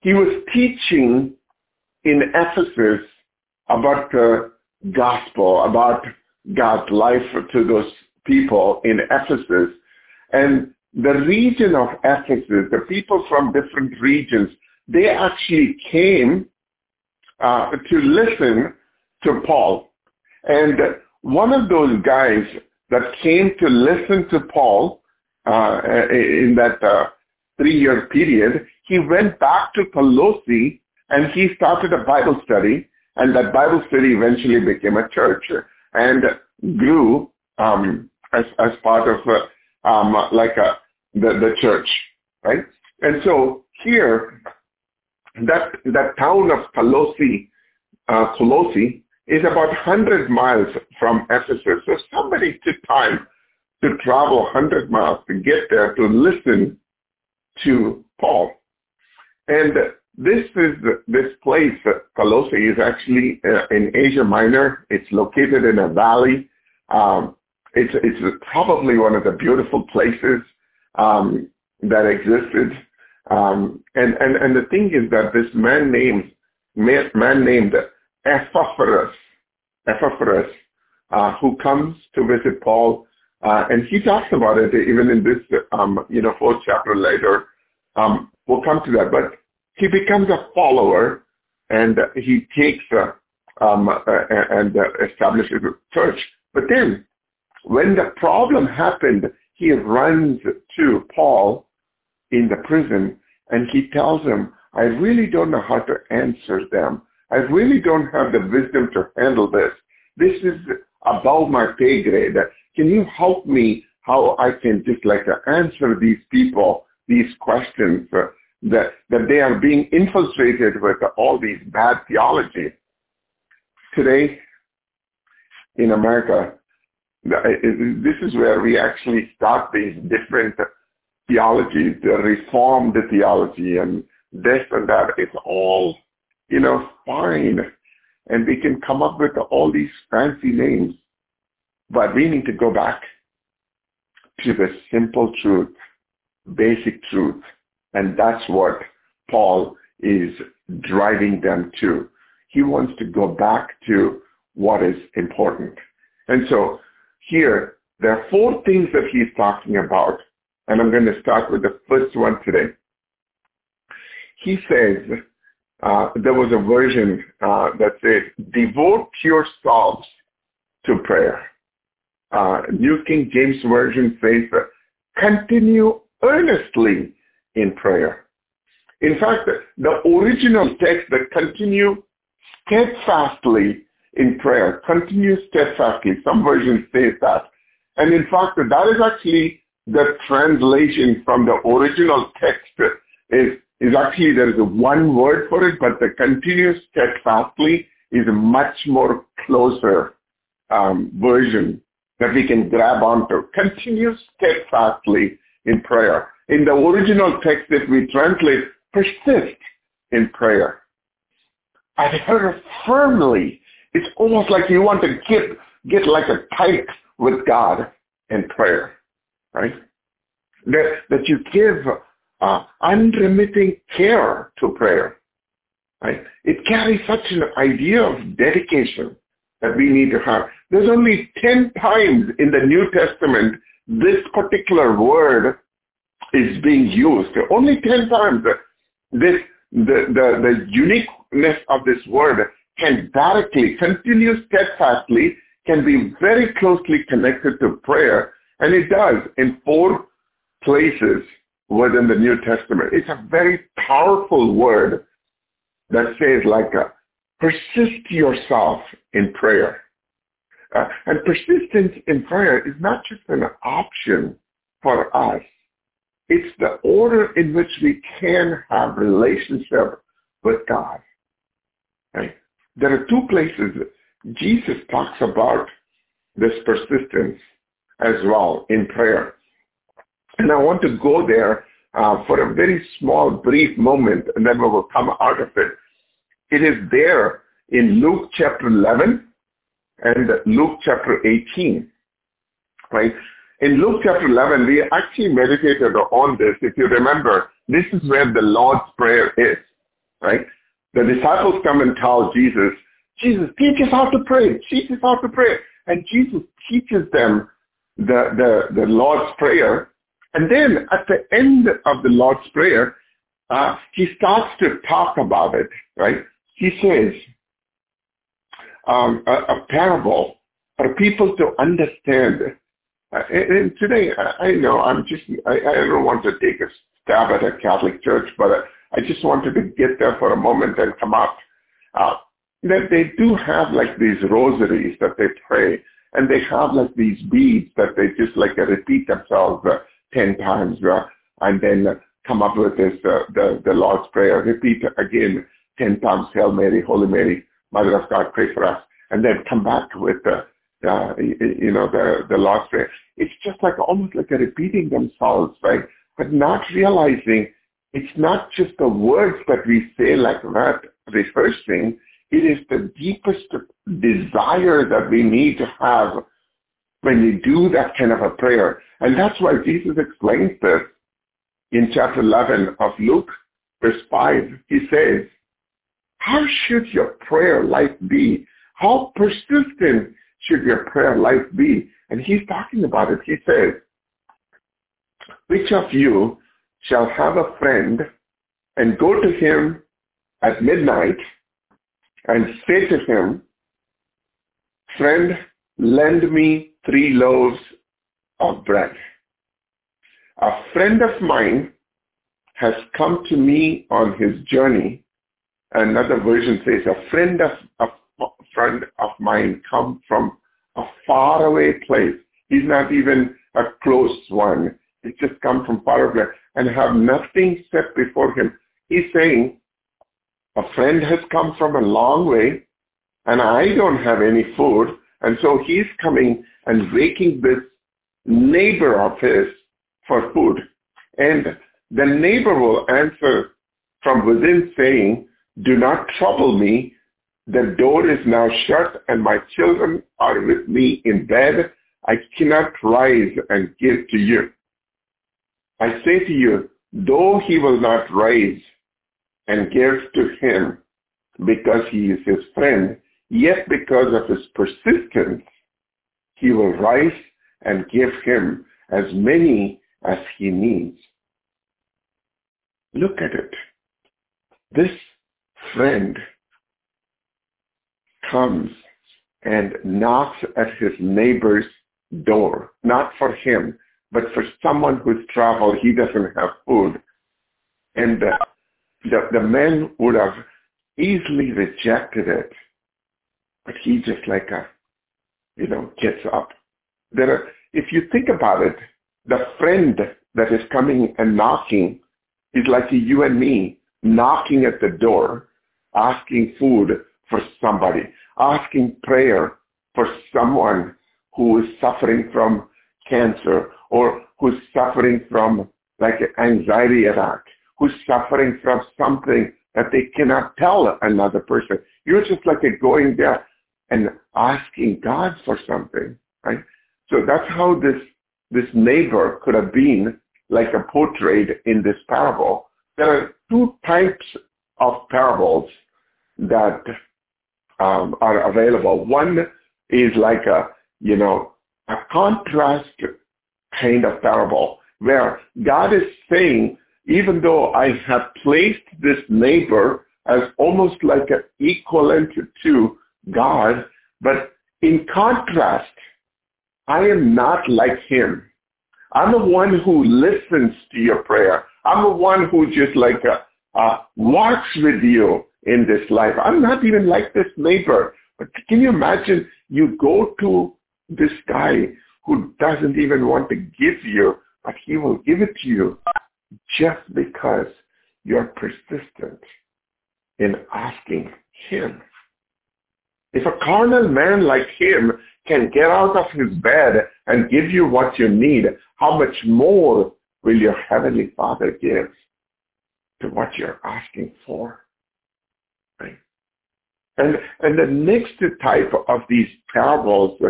Speaker 2: he was teaching in Ephesus about the gospel, about God's life to those people in Ephesus. And the region of Ephesus, the people from different regions, they actually came uh, to listen to Paul. And one of those guys that came to listen to Paul uh, in that uh, three-year period, he went back to Colossae and he started a Bible study, and that Bible study eventually became a church and grew um, as as part of uh, um, like a, the the church, right? And so here, that that town of Colossae, uh, Colossae is about 100 miles from Ephesus. So somebody took time to travel 100 miles to get there to listen to Paul. And this is this place, Colossae, is actually uh, in Asia Minor. It's located in a valley. Um, it's it's probably one of the beautiful places um, that existed. Um, and and and the thing is that this man named man named Epaphras, Epaphras, uh, who comes to visit Paul, uh, and he talks about it even in this um, you know fourth chapter later. Um, we'll come to that, but he becomes a follower and he takes uh, um, uh, and establishes a church. But then when the problem happened, he runs to Paul in the prison and he tells him, I really don't know how to answer them. I really don't have the wisdom to handle this. This is above my pay grade. Can you help me how I can just like answer these people these questions uh, that, that they are being infiltrated with all these bad theology. Today, in America, uh, this is where we actually start these different theologies, the reformed theology and this and that. It's all, you know, fine. And we can come up with all these fancy names. But we need to go back to the simple truth, basic truth and that's what Paul is driving them to. He wants to go back to what is important. And so here, there are four things that he's talking about. And I'm going to start with the first one today. He says, uh, there was a version uh, that says, devote yourselves to prayer. Uh, New King James Version says, continue earnestly in prayer. In fact, the original text that continue steadfastly in prayer, continue steadfastly. Some versions say that. And in fact, that is actually the translation from the original text is, is actually there is one word for it, but the continuous steadfastly is a much more closer um, version that we can grab onto. Continue steadfastly in prayer in the original text that we translate, persist in prayer. Adhere firmly. It's almost like you want to get, get like a tight with God in prayer, right? That, that you give uh, unremitting care to prayer, right? It carries such an idea of dedication that we need to have. There's only 10 times in the New Testament this particular word is being used. Only 10 times this, the, the, the uniqueness of this word can directly, continue steadfastly, can be very closely connected to prayer, and it does in four places within the New Testament. It's a very powerful word that says like, uh, persist yourself in prayer. Uh, and persistence in prayer is not just an option for us. It's the order in which we can have relationship with God. Right? There are two places Jesus talks about this persistence as well in prayer. And I want to go there uh, for a very small, brief moment, and then we will come out of it. It is there in Luke chapter 11 and Luke chapter 18, right? In Luke chapter 11, we actually meditated on this. If you remember, this is where the Lord's Prayer is, right? The disciples come and tell Jesus, Jesus, teach us how to pray. Teach us how to pray. And Jesus teaches them the, the, the Lord's Prayer. And then at the end of the Lord's Prayer, uh, he starts to talk about it, right? He says, um, a, a, parable for people to understand. Uh, and, today, I, I, know I'm just, I, I, don't want to take a stab at a Catholic church, but I, I just wanted to get there for a moment and come up. Uh, that they do have like these rosaries that they pray, and they have like these beads that they just like repeat themselves uh, ten times, uh, and then come up with this uh, the the Lord's prayer, repeat again ten times, Hail Mary, Holy Mary, Mother of God, pray for us, and then come back with the uh, you know the the Lord's prayer. It's just like almost like repeating themselves, right? But not realizing it's not just the words that we say like that rehearsing it is the deepest desire that we need to have when we do that kind of a prayer. And that's why Jesus explains this in chapter 11 of Luke, verse 5. He says, how should your prayer life be? How persistent should your prayer life be? And he's talking about it. He says, which of you shall have a friend and go to him at midnight and say to him, friend, lend me three loaves of bread. A friend of mine has come to me on his journey. Another version says, a friend of a friend of mine come from a faraway place. He's not even a close one. He's just come from far away and have nothing set before him. He's saying, a friend has come from a long way and I don't have any food. And so he's coming and waking this neighbor of his for food. And the neighbor will answer from within saying, do not trouble me. The door is now shut and my children are with me in bed. I cannot rise and give to you. I say to you, though he will not rise and gives to him because he is his friend, yet because of his persistence, he will rise and give him as many as he needs. Look at it. This friend comes and knocks at his neighbor's door, not for him, but for someone who's traveled, he doesn't have food. And uh, the, the men would have easily rejected it, but he just like a, you know, gets up. There are, if you think about it, the friend that is coming and knocking is like you and me knocking at the door, asking food for somebody, asking prayer for someone who is suffering from cancer or who's suffering from like an anxiety attack who's suffering from something that they cannot tell another person. You're just like going there and asking God for something, right? So that's how this this neighbor could have been like a portrayed in this parable. There are two types of parables that um, are available. One is like a you know a contrast kind of parable where God is saying even though I have placed this neighbor as almost like an equivalent to God, but in contrast, I am not like him. I'm the one who listens to your prayer. I'm the one who just like uh, uh, walks with you in this life. I'm not even like this neighbor. But can you imagine you go to this guy who doesn't even want to give you, but he will give it to you just because you're persistent in asking him. If a carnal man like him can get out of his bed and give you what you need, how much more will your heavenly Father give to what you're asking for. Right? And and the next type of these parables,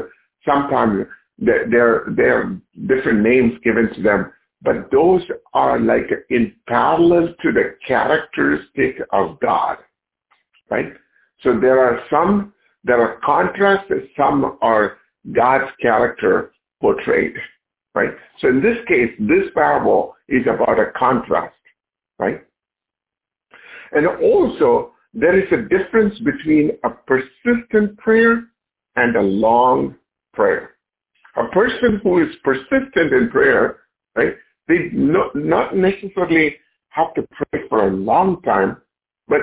Speaker 2: sometimes there there are different names given to them, but those are like in parallel to the characteristic of God, right? So there are some that are contrast, some are God's character portrayed, right? So in this case, this parable is about a contrast, right? And also, there is a difference between a persistent prayer and a long prayer. A person who is persistent in prayer, right, they no, not necessarily have to pray for a long time, but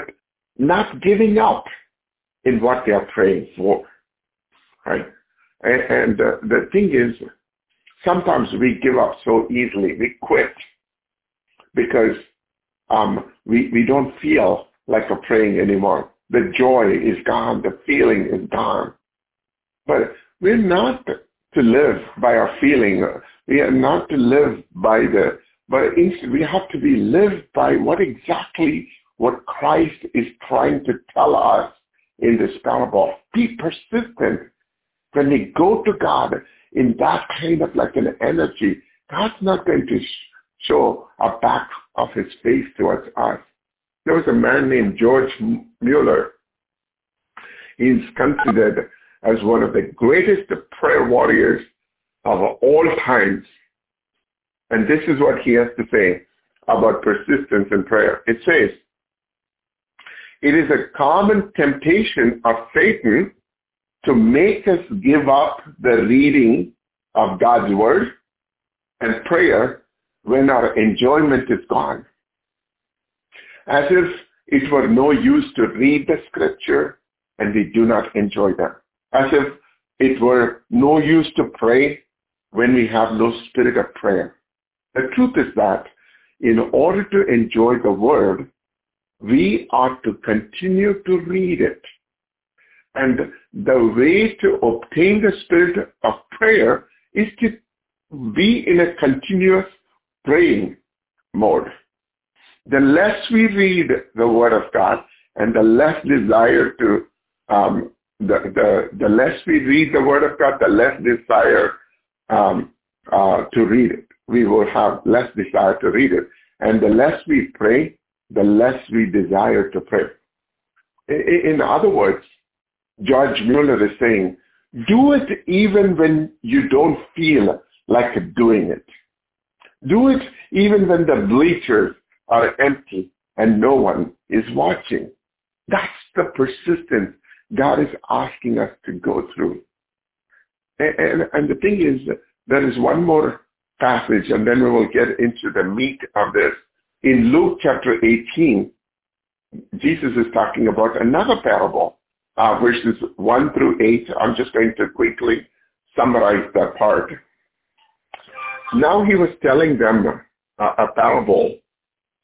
Speaker 2: not giving up in what they are praying for, right? And, and uh, the thing is, sometimes we give up so easily. We quit because um, we, we don't feel like we're praying anymore. The joy is gone. The feeling is gone. But we're not to live by our feeling. We are not to live by the, but we have to be lived by what exactly what Christ is trying to tell us in this parable. Be persistent. When we go to God in that kind of like an energy, God's not going to show a back of his face towards us. There was a man named George Mueller. He's considered as one of the greatest prayer warriors of all times. And this is what he has to say about persistence in prayer. It says, it is a common temptation of Satan to make us give up the reading of God's word and prayer when our enjoyment is gone. As if it were no use to read the scripture and we do not enjoy them. As if it were no use to pray when we have no spirit of prayer. The truth is that in order to enjoy the word, we ought to continue to read it. And the way to obtain the spirit of prayer is to be in a continuous praying mode. The less we read the Word of God and the less desire to, um, the, the, the less we read the Word of God, the less desire um, uh, to read it. We will have less desire to read it. And the less we pray, the less we desire to pray. In, in other words, George Mueller is saying, do it even when you don't feel like doing it. Do it even when the bleachers are empty and no one is watching. That's the persistence God is asking us to go through. And, and, and the thing is, there is one more passage and then we will get into the meat of this. In Luke chapter 18, Jesus is talking about another parable, uh, verses 1 through 8. I'm just going to quickly summarize that part. Now he was telling them a, a parable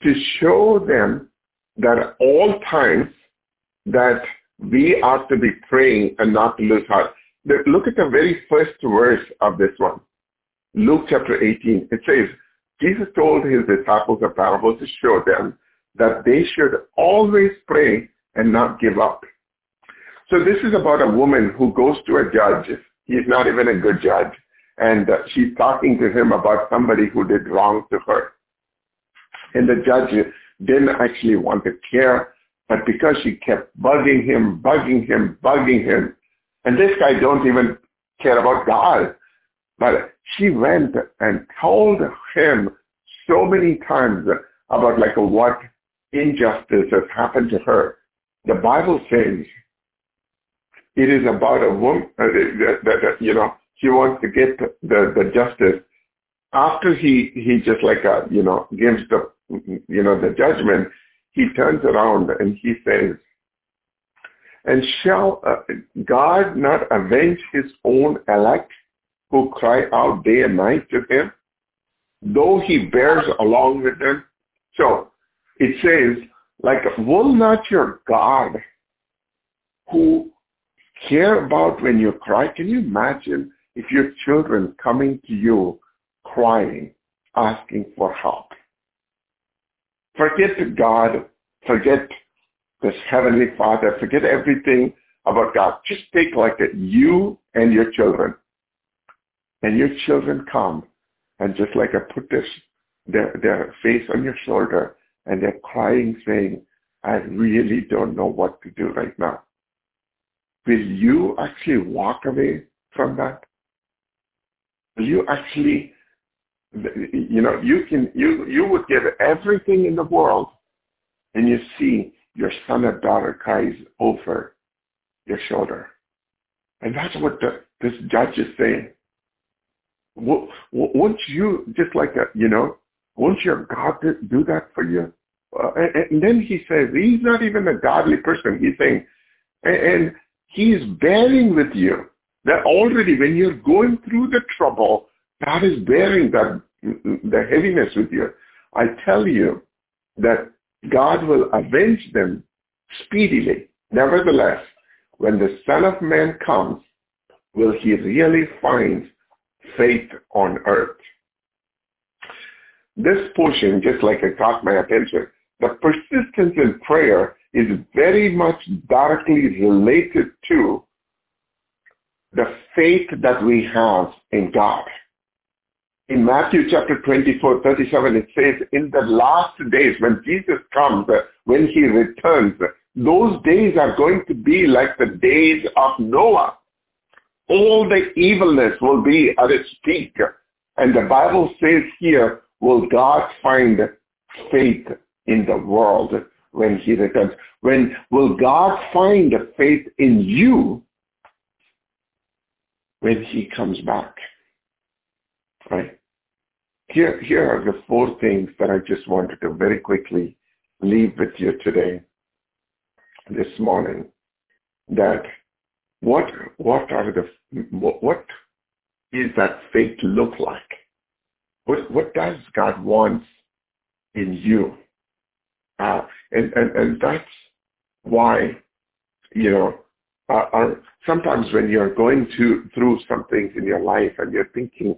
Speaker 2: to show them that all times that we are to be praying and not to lose heart. Look at the very first verse of this one. Luke chapter 18. It says, Jesus told his disciples a parable to show them that they should always pray and not give up. So this is about a woman who goes to a judge. He's not even a good judge and uh, she's talking to him about somebody who did wrong to her. And the judge didn't actually want to care, but because she kept bugging him, bugging him, bugging him, and this guy don't even care about God, but she went and told him so many times about like what injustice has happened to her. The Bible says it is about a woman uh, that, that, you know she wants to get the, the justice after he he just like uh, you know gives the you know the judgment he turns around and he says and shall uh, god not avenge his own elect who cry out day and night to him though he bears along with them so it says like will not your god who care about when you cry can you imagine if your children coming to you crying, asking for help. Forget God, forget this Heavenly Father, forget everything about God. Just take like that. you and your children. And your children come and just like a put this, their, their face on your shoulder and they're crying saying, I really don't know what to do right now. Will you actually walk away from that? Will you actually, you know, you can, you, you would give everything in the world and you see your son or daughter cries over your shoulder. And that's what the, this judge is saying. Won't you, just like, a, you know, won't your God do that for you? Uh, and, and, then he says, he's not even a godly person. He's saying, and, and he's bearing with you. That already when you're going through the trouble, God is bearing that, the heaviness with you. I tell you that God will avenge them speedily. Nevertheless, when the Son of Man comes, will he really find faith on earth? This portion, just like it caught my attention, the persistence in prayer is very much directly related to the faith that we have in God. In Matthew chapter 24, 37, it says, in the last days when Jesus comes, when he returns, those days are going to be like the days of Noah. All the evilness will be at its peak. And the Bible says here, will God find faith in the world when he returns? When will God find faith in you when he comes back? Right? Here, here are the four things that I just wanted to very quickly leave with you today this morning that what what are the what, is that faith look like? What what does God want in you? Uh, and, and and that's why you know uh, uh, sometimes when you're going to through some things in your life and you're thinking,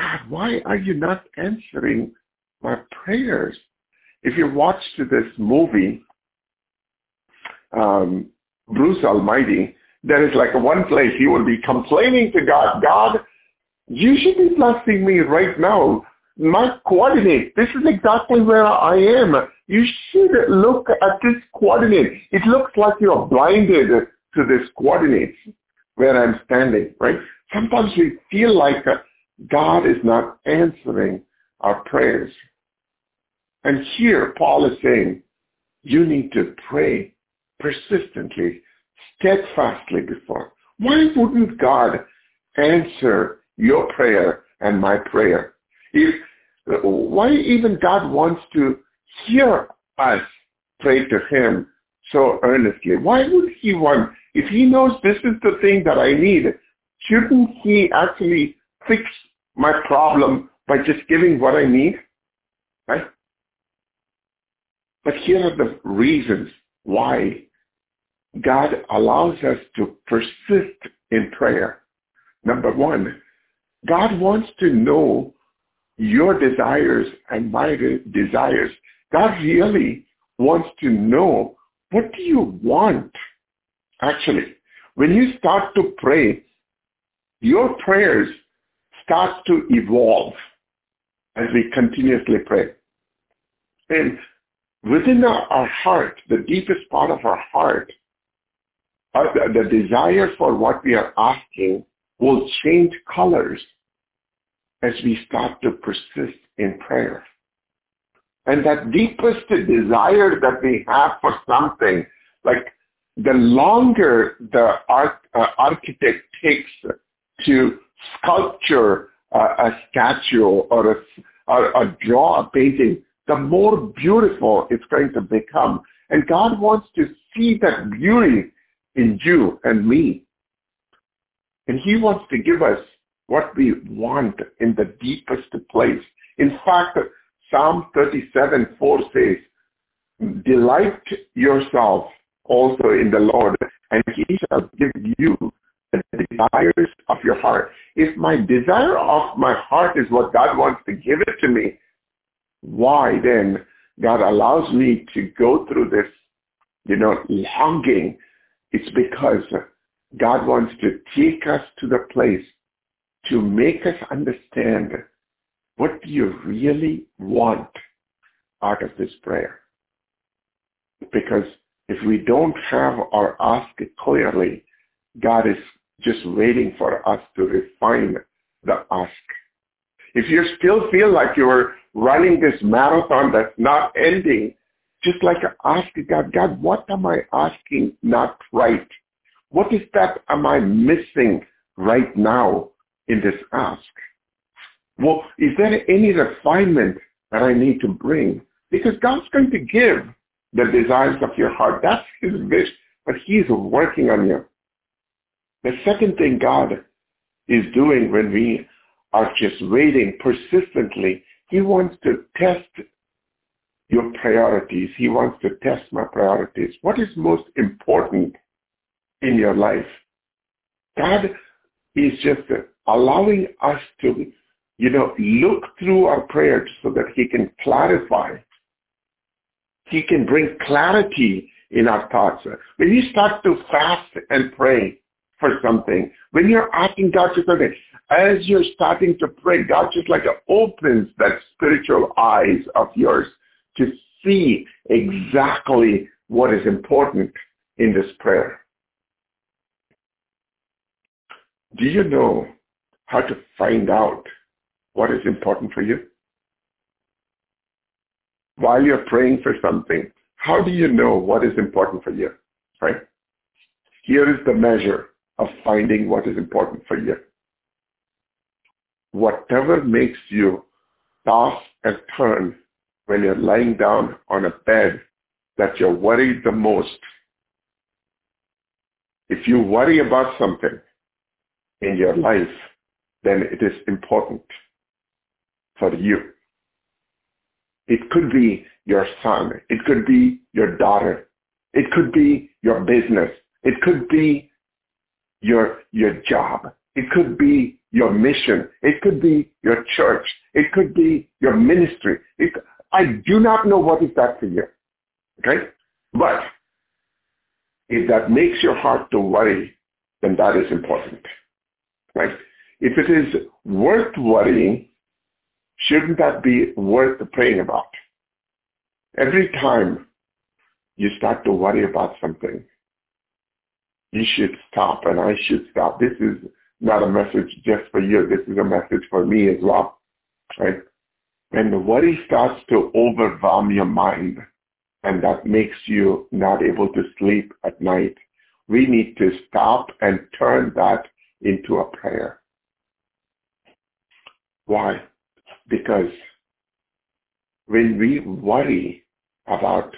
Speaker 2: God, why are you not answering my prayers? If you watched this movie um, Bruce Almighty, there is like one place he will be complaining to God, God, you should be blessing me right now. My coordinate, this is exactly where I am. You should look at this coordinate. It looks like you're blinded to this coordinate where I'm standing, right? Sometimes we feel like God is not answering our prayers. And here Paul is saying, you need to pray persistently, steadfastly before. Why wouldn't God answer your prayer and my prayer? If, why even God wants to hear us pray to him so earnestly? Why would he want, if he knows this is the thing that I need, shouldn't he actually fix my problem by just giving what I need? Right? But here are the reasons why God allows us to persist in prayer. Number one, God wants to know your desires and my desires. God really wants to know what do you want? Actually, when you start to pray, your prayers start to evolve as we continuously pray. And within our, our heart, the deepest part of our heart, uh, the, the desire for what we are asking will change colors as we start to persist in prayer. And that deepest desire that we have for something, like the longer the uh, architect takes to sculpture uh, a statue or, a, or draw a painting, the more beautiful it's going to become. And God wants to see that beauty in you and me. And he wants to give us what we want in the deepest place. In fact, Psalm 37, 4 says, Delight yourself also in the Lord, and he shall give you the desires of your heart. if my desire of my heart is what God wants to give it to me, why then God allows me to go through this, you know, longing? It's because God wants to take us to the place to make us understand what do you really want out of this prayer. Because if we don't have our ask clearly, God is just waiting for us to refine the ask. If you still feel like you're running this marathon that's not ending, just like ask God, God, what am I asking not right? What is that am I missing right now in this ask? Well, is there any refinement that I need to bring? Because God's going to give the desires of your heart. That's his wish, but he's working on you. The second thing God is doing when we are just waiting persistently, he wants to test your priorities. He wants to test my priorities. What is most important in your life? God is just allowing us to, you know, look through our prayers so that he can clarify. He can bring clarity in our thoughts. When you start to fast and pray, for something, when you're asking God for something, as you're starting to pray, God just like opens that spiritual eyes of yours to see exactly what is important in this prayer. Do you know how to find out what is important for you? While you're praying for something, how do you know what is important for you? Right? Here is the measure of finding what is important for you. Whatever makes you toss and turn when you're lying down on a bed that you're worried the most, if you worry about something in your life, then it is important for you. It could be your son. It could be your daughter. It could be your business. It could be your, your job. It could be your mission. It could be your church. It could be your ministry. It, I do not know what is that for you. Okay? But if that makes your heart to worry, then that is important. Right? If it is worth worrying, shouldn't that be worth praying about? Every time you start to worry about something, you should stop and I should stop. This is not a message just for you. This is a message for me as well. Right? When the worry starts to overwhelm your mind and that makes you not able to sleep at night, we need to stop and turn that into a prayer. Why? Because when we worry about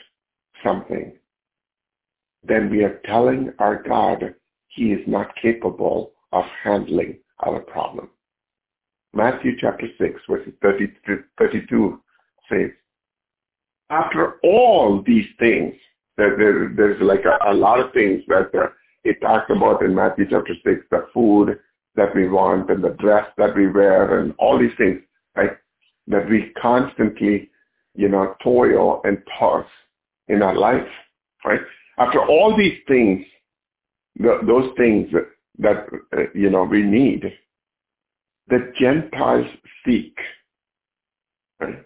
Speaker 2: something, then we are telling our God he is not capable of handling our problem. Matthew chapter 6, verses 32 says, after all these things, there, there's like a, a, lot of things that uh, it talks about in Matthew chapter 6, the food that we want and the dress that we wear and all these things, right? That we constantly, you know, toil and toss in our life, right? After all these things, the, those things that, uh, you know we need, the Gentiles seek. Right?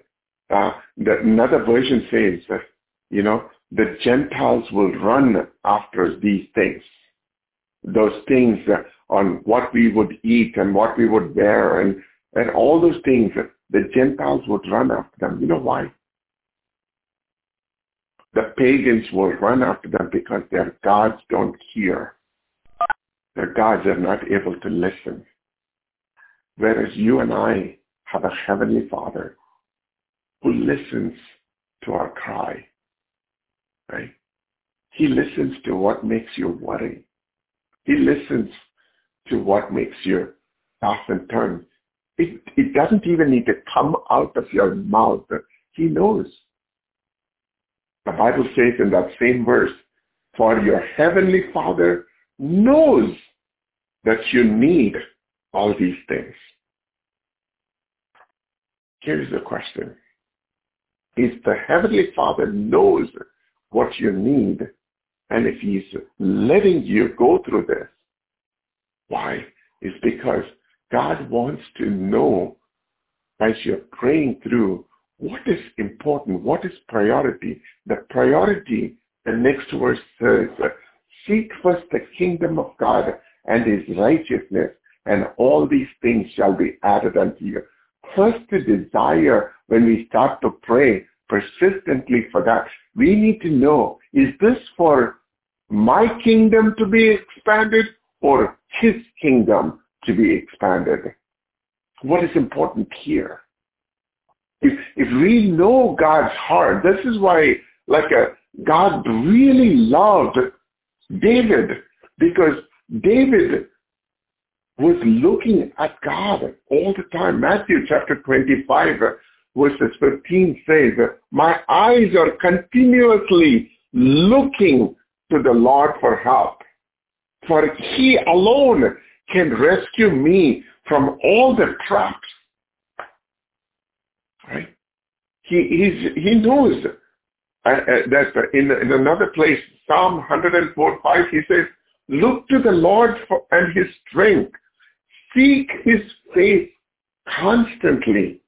Speaker 2: Uh, the, another version says that you know the Gentiles will run after these things, those things uh, on what we would eat and what we would wear and and all those things. The Gentiles would run after them. You know why? The pagans will run after them because their gods don't hear. Their gods are not able to listen. Whereas you and I have a heavenly Father who listens to our cry, right? He listens to what makes you worry. He listens to what makes you toss and turn. It, it doesn't even need to come out of your mouth. He knows. The Bible says in that same verse, for your heavenly Father knows that you need all these things. Here's the question. If the Heavenly Father knows what you need, and if He's letting you go through this, why? It's because God wants to know as you're praying through what is important, what is priority. The priority, the next verse says, seek first the kingdom of God and his righteousness, and all these things shall be added unto you. First the desire when we start to pray persistently for that, we need to know, is this for my kingdom to be expanded or his kingdom to be expanded? What is important here? If, if we know God's heart, this is why, like a, God really loved David because David was looking at God all the time. Matthew chapter 25 verses 15 says, my eyes are continuously looking to the Lord for help. For he alone can rescue me from all the traps Right? He he's, he knows that in, in another place, Psalm 104, 5, he says, look to the Lord for, and his strength. Seek his face constantly.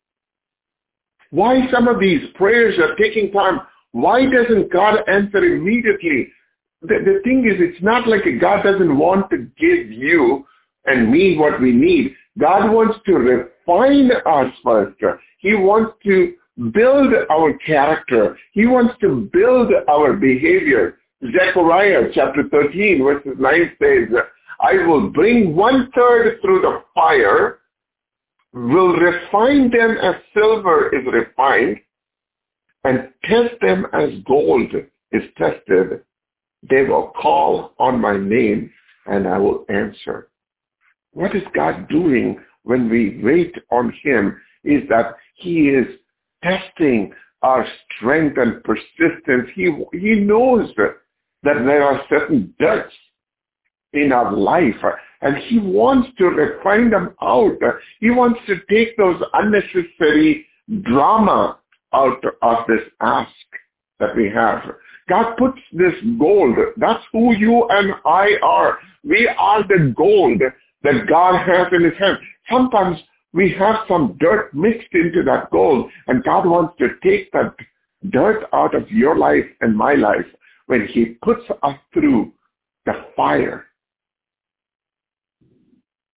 Speaker 2: Why some of these prayers are taking time? Why doesn't God answer immediately? The, the thing is, it's not like God doesn't want to give you and me what we need. God wants to refine us first. He wants to build our character. He wants to build our behavior. Zechariah chapter 13 verses 9 says, I will bring one third through the fire, will refine them as silver is refined, and test them as gold is tested. They will call on my name and I will answer. What is God doing when we wait on him is that he is testing our strength and persistence. He, he knows that there are certain debts in our life and he wants to refine them out. He wants to take those unnecessary drama out of this ask that we have. God puts this gold. That's who you and I are. We are the gold that God has in his hand. Sometimes we have some dirt mixed into that gold and God wants to take that dirt out of your life and my life when he puts us through the fire.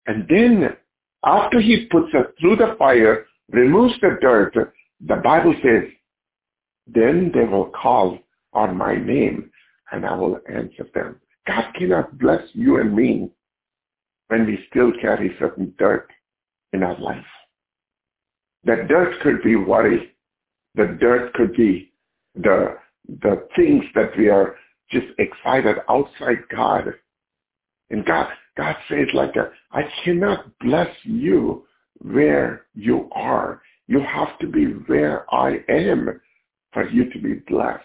Speaker 2: And then after he puts us through the fire, removes the dirt, the Bible says, then they will call on my name and I will answer them. God cannot bless you and me when we still carry certain dirt in our life. That dirt could be worry. The dirt could be the, the things that we are just excited outside God. And God, God says like, a, I cannot bless you where you are. You have to be where I am for you to be blessed.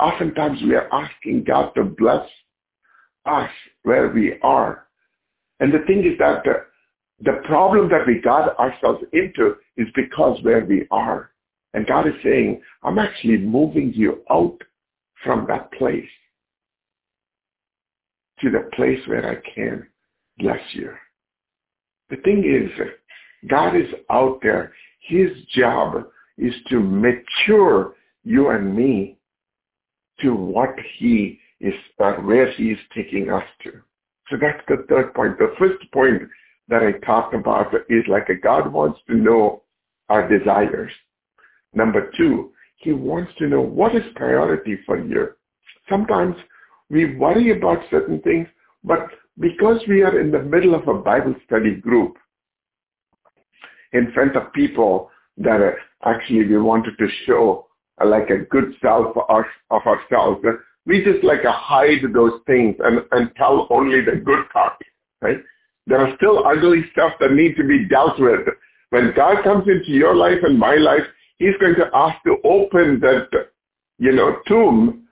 Speaker 2: Oftentimes we are asking God to bless us where we are. And the thing is that the, the problem that we got ourselves into is because where we are. And God is saying, I'm actually moving you out from that place to the place where I can bless you. The thing is, God is out there. His job is to mature you and me to what he is, uh, where he is taking us to. So that's the third point. The first point that I talked about is like a God wants to know our desires. Number two, he wants to know what is priority for you. Sometimes we worry about certain things, but because we are in the middle of a Bible study group in front of people that actually we wanted to show like a good self of ourselves, we just like hide those things and, and tell only the good part, right? There are still ugly stuff that need to be dealt with. When God comes into your life and my life, he's going to ask to open that, you know, tomb,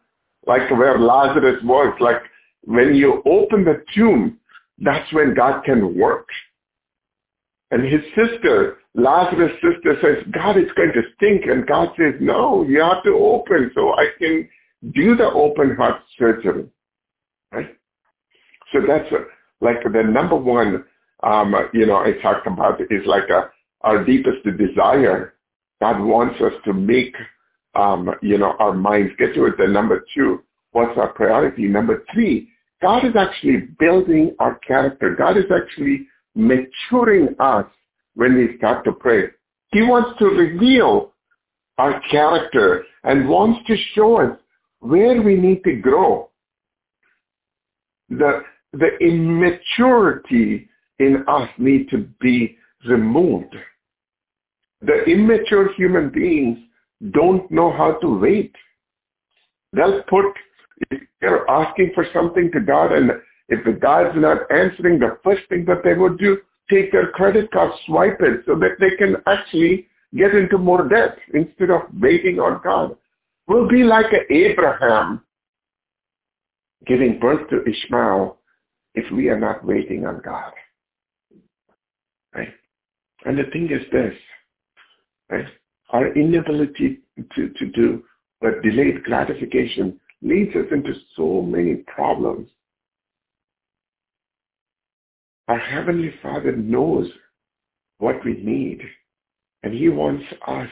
Speaker 2: like where Lazarus was. Like when you open the tomb, that's when God can work. And his sister, Lazarus' sister says, God, it's going to stink. And God says, no, you have to open so I can do the open heart surgery. Right? So that's like the number one, um, you know, I talked about is like a, our deepest desire. God wants us to make, um, you know, our minds get to it. The number two, what's our priority? Number three, God is actually building our character. God is actually maturing us when we start to pray. He wants to reveal our character and wants to show us where we need to grow. The, the immaturity in us need to be removed. The immature human beings don't know how to wait. They'll put, if they're asking for something to God and if the God's not answering, the first thing that they would do, take their credit card, swipe it so that they can actually get into more debt instead of waiting on God. We'll be like Abraham giving birth to Ishmael if we are not waiting on God. Right? And the thing is this, right? Our inability to, to do but delayed gratification leads us into so many problems. Our Heavenly Father knows what we need, and He wants us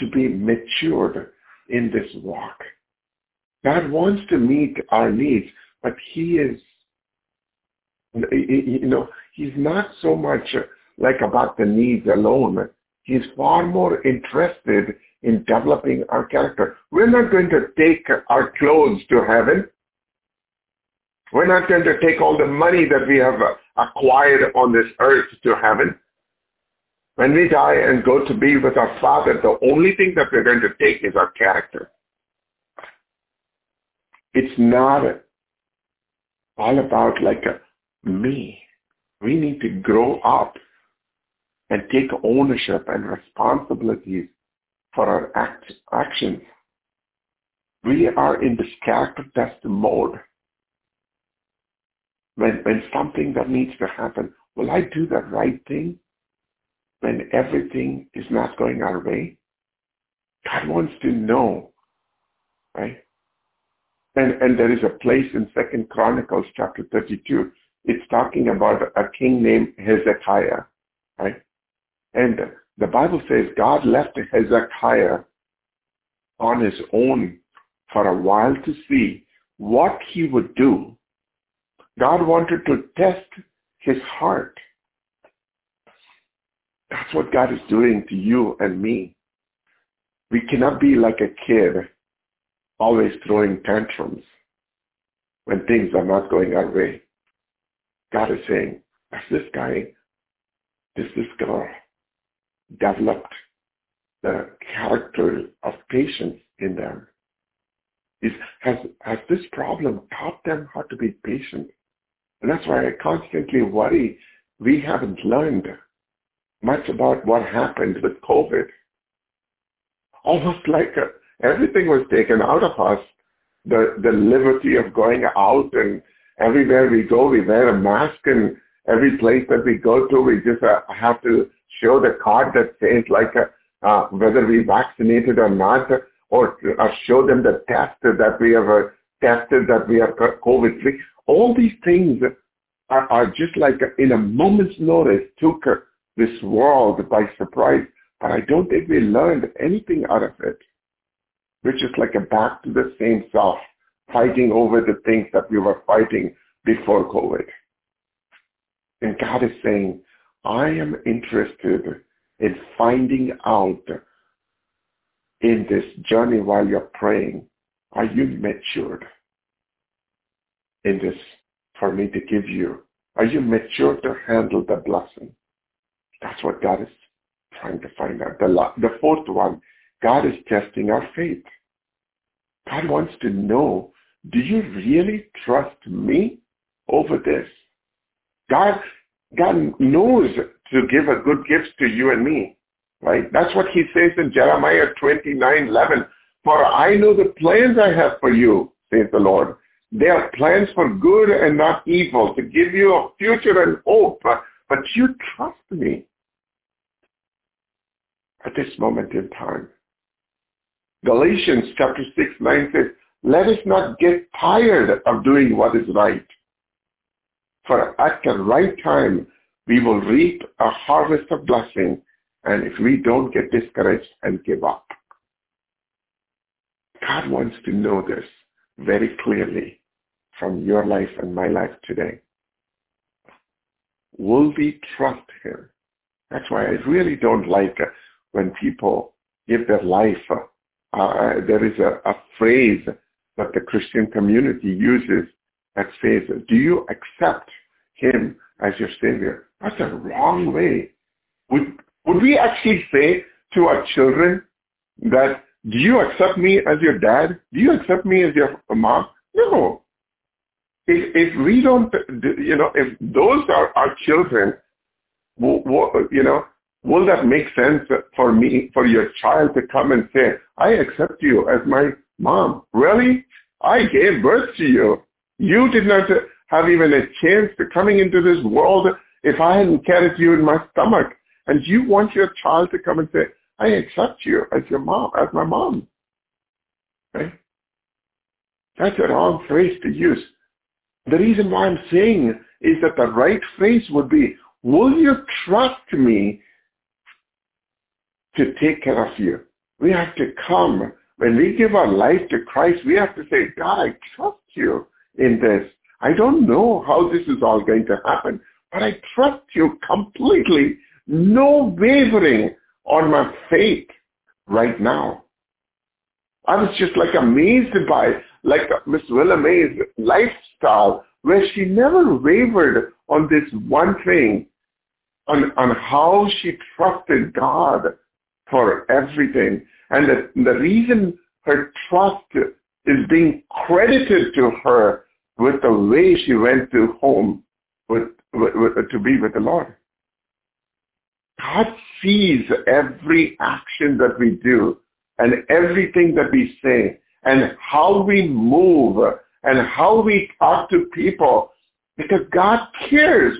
Speaker 2: to be matured in this walk. God wants to meet our needs, but He is, you know, He's not so much like about the needs alone. He's far more interested in developing our character. We're not going to take our clothes to heaven. We're not going to take all the money that we have acquired on this earth to heaven. When we die and go to be with our Father, the only thing that we're going to take is our character. It's not all about like a me. We need to grow up and take ownership and responsibilities for our act, actions. We are in this character test mode. When, when something that needs to happen, will I do the right thing? When everything is not going our way? God wants to know, right? And, and there is a place in Second Chronicles chapter 32. It's talking about a king named Hezekiah, right? And the Bible says God left Hezekiah on his own for a while to see what he would do. God wanted to test his heart. That's what God is doing to you and me. We cannot be like a kid always throwing tantrums when things are not going our way. God is saying, has this guy, has this girl developed the character of patience in them? Is, has, has this problem taught them how to be patient? And that's why I constantly worry we haven't learned much about what happened with COVID. Almost like uh, everything was taken out of us. The, the liberty of going out and everywhere we go, we wear a mask and every place that we go to, we just uh, have to show the card that says like uh, uh, whether we vaccinated or not, or uh, show them the test that we have uh, tested that we are COVID free. All these things are, are just like in a moment's notice took this world by surprise, but I don't think we learned anything out of it. We're just like a back to the same self, fighting over the things that we were fighting before COVID. And God is saying, I am interested in finding out in this journey while you're praying, are you matured in this for me to give you? Are you mature to handle the blessing? That's what God is trying to find out. The, the fourth one, God is testing our faith. God wants to know, do you really trust me over this? God, God knows to give a good gift to you and me, right? That's what he says in Jeremiah 29, 11. For I know the plans I have for you, says the Lord. They are plans for good and not evil, to give you a future and hope. but you trust me at this moment in time. Galatians chapter 6, 9 says, let us not get tired of doing what is right. For at the right time, we will reap a harvest of blessing, and if we don't get discouraged and give up. God wants to know this very clearly from your life and my life today. Will we trust him? That's why I really don't like when people give their life. Uh, there is a, a phrase that the Christian community uses that says, do you accept him as your savior? That's a wrong way. Would, would we actually say to our children that, do you accept me as your dad? Do you accept me as your mom? No. If, if we don't, you know, if those are our children, you know, will that make sense for me, for your child to come and say, I accept you as my mom? Really? I gave birth to you. You did not have even a chance to coming into this world if I hadn't carried you in my stomach. And you want your child to come and say, I accept you as your mom, as my mom. Right? That's a wrong phrase to use. The reason why I'm saying is that the right phrase would be, will you trust me to take care of you? We have to come. When we give our life to Christ, we have to say, God, I trust you in this. I don't know how this is all going to happen, but I trust you completely. No wavering on my faith right now. I was just like amazed by like Miss Willa Mae's lifestyle where she never wavered on this one thing, on, on how she trusted God for everything. And the, the reason her trust is being credited to her with the way she went to home with, with, with, to be with the Lord. God sees every action that we do and everything that we say and how we move and how we talk to people because God cares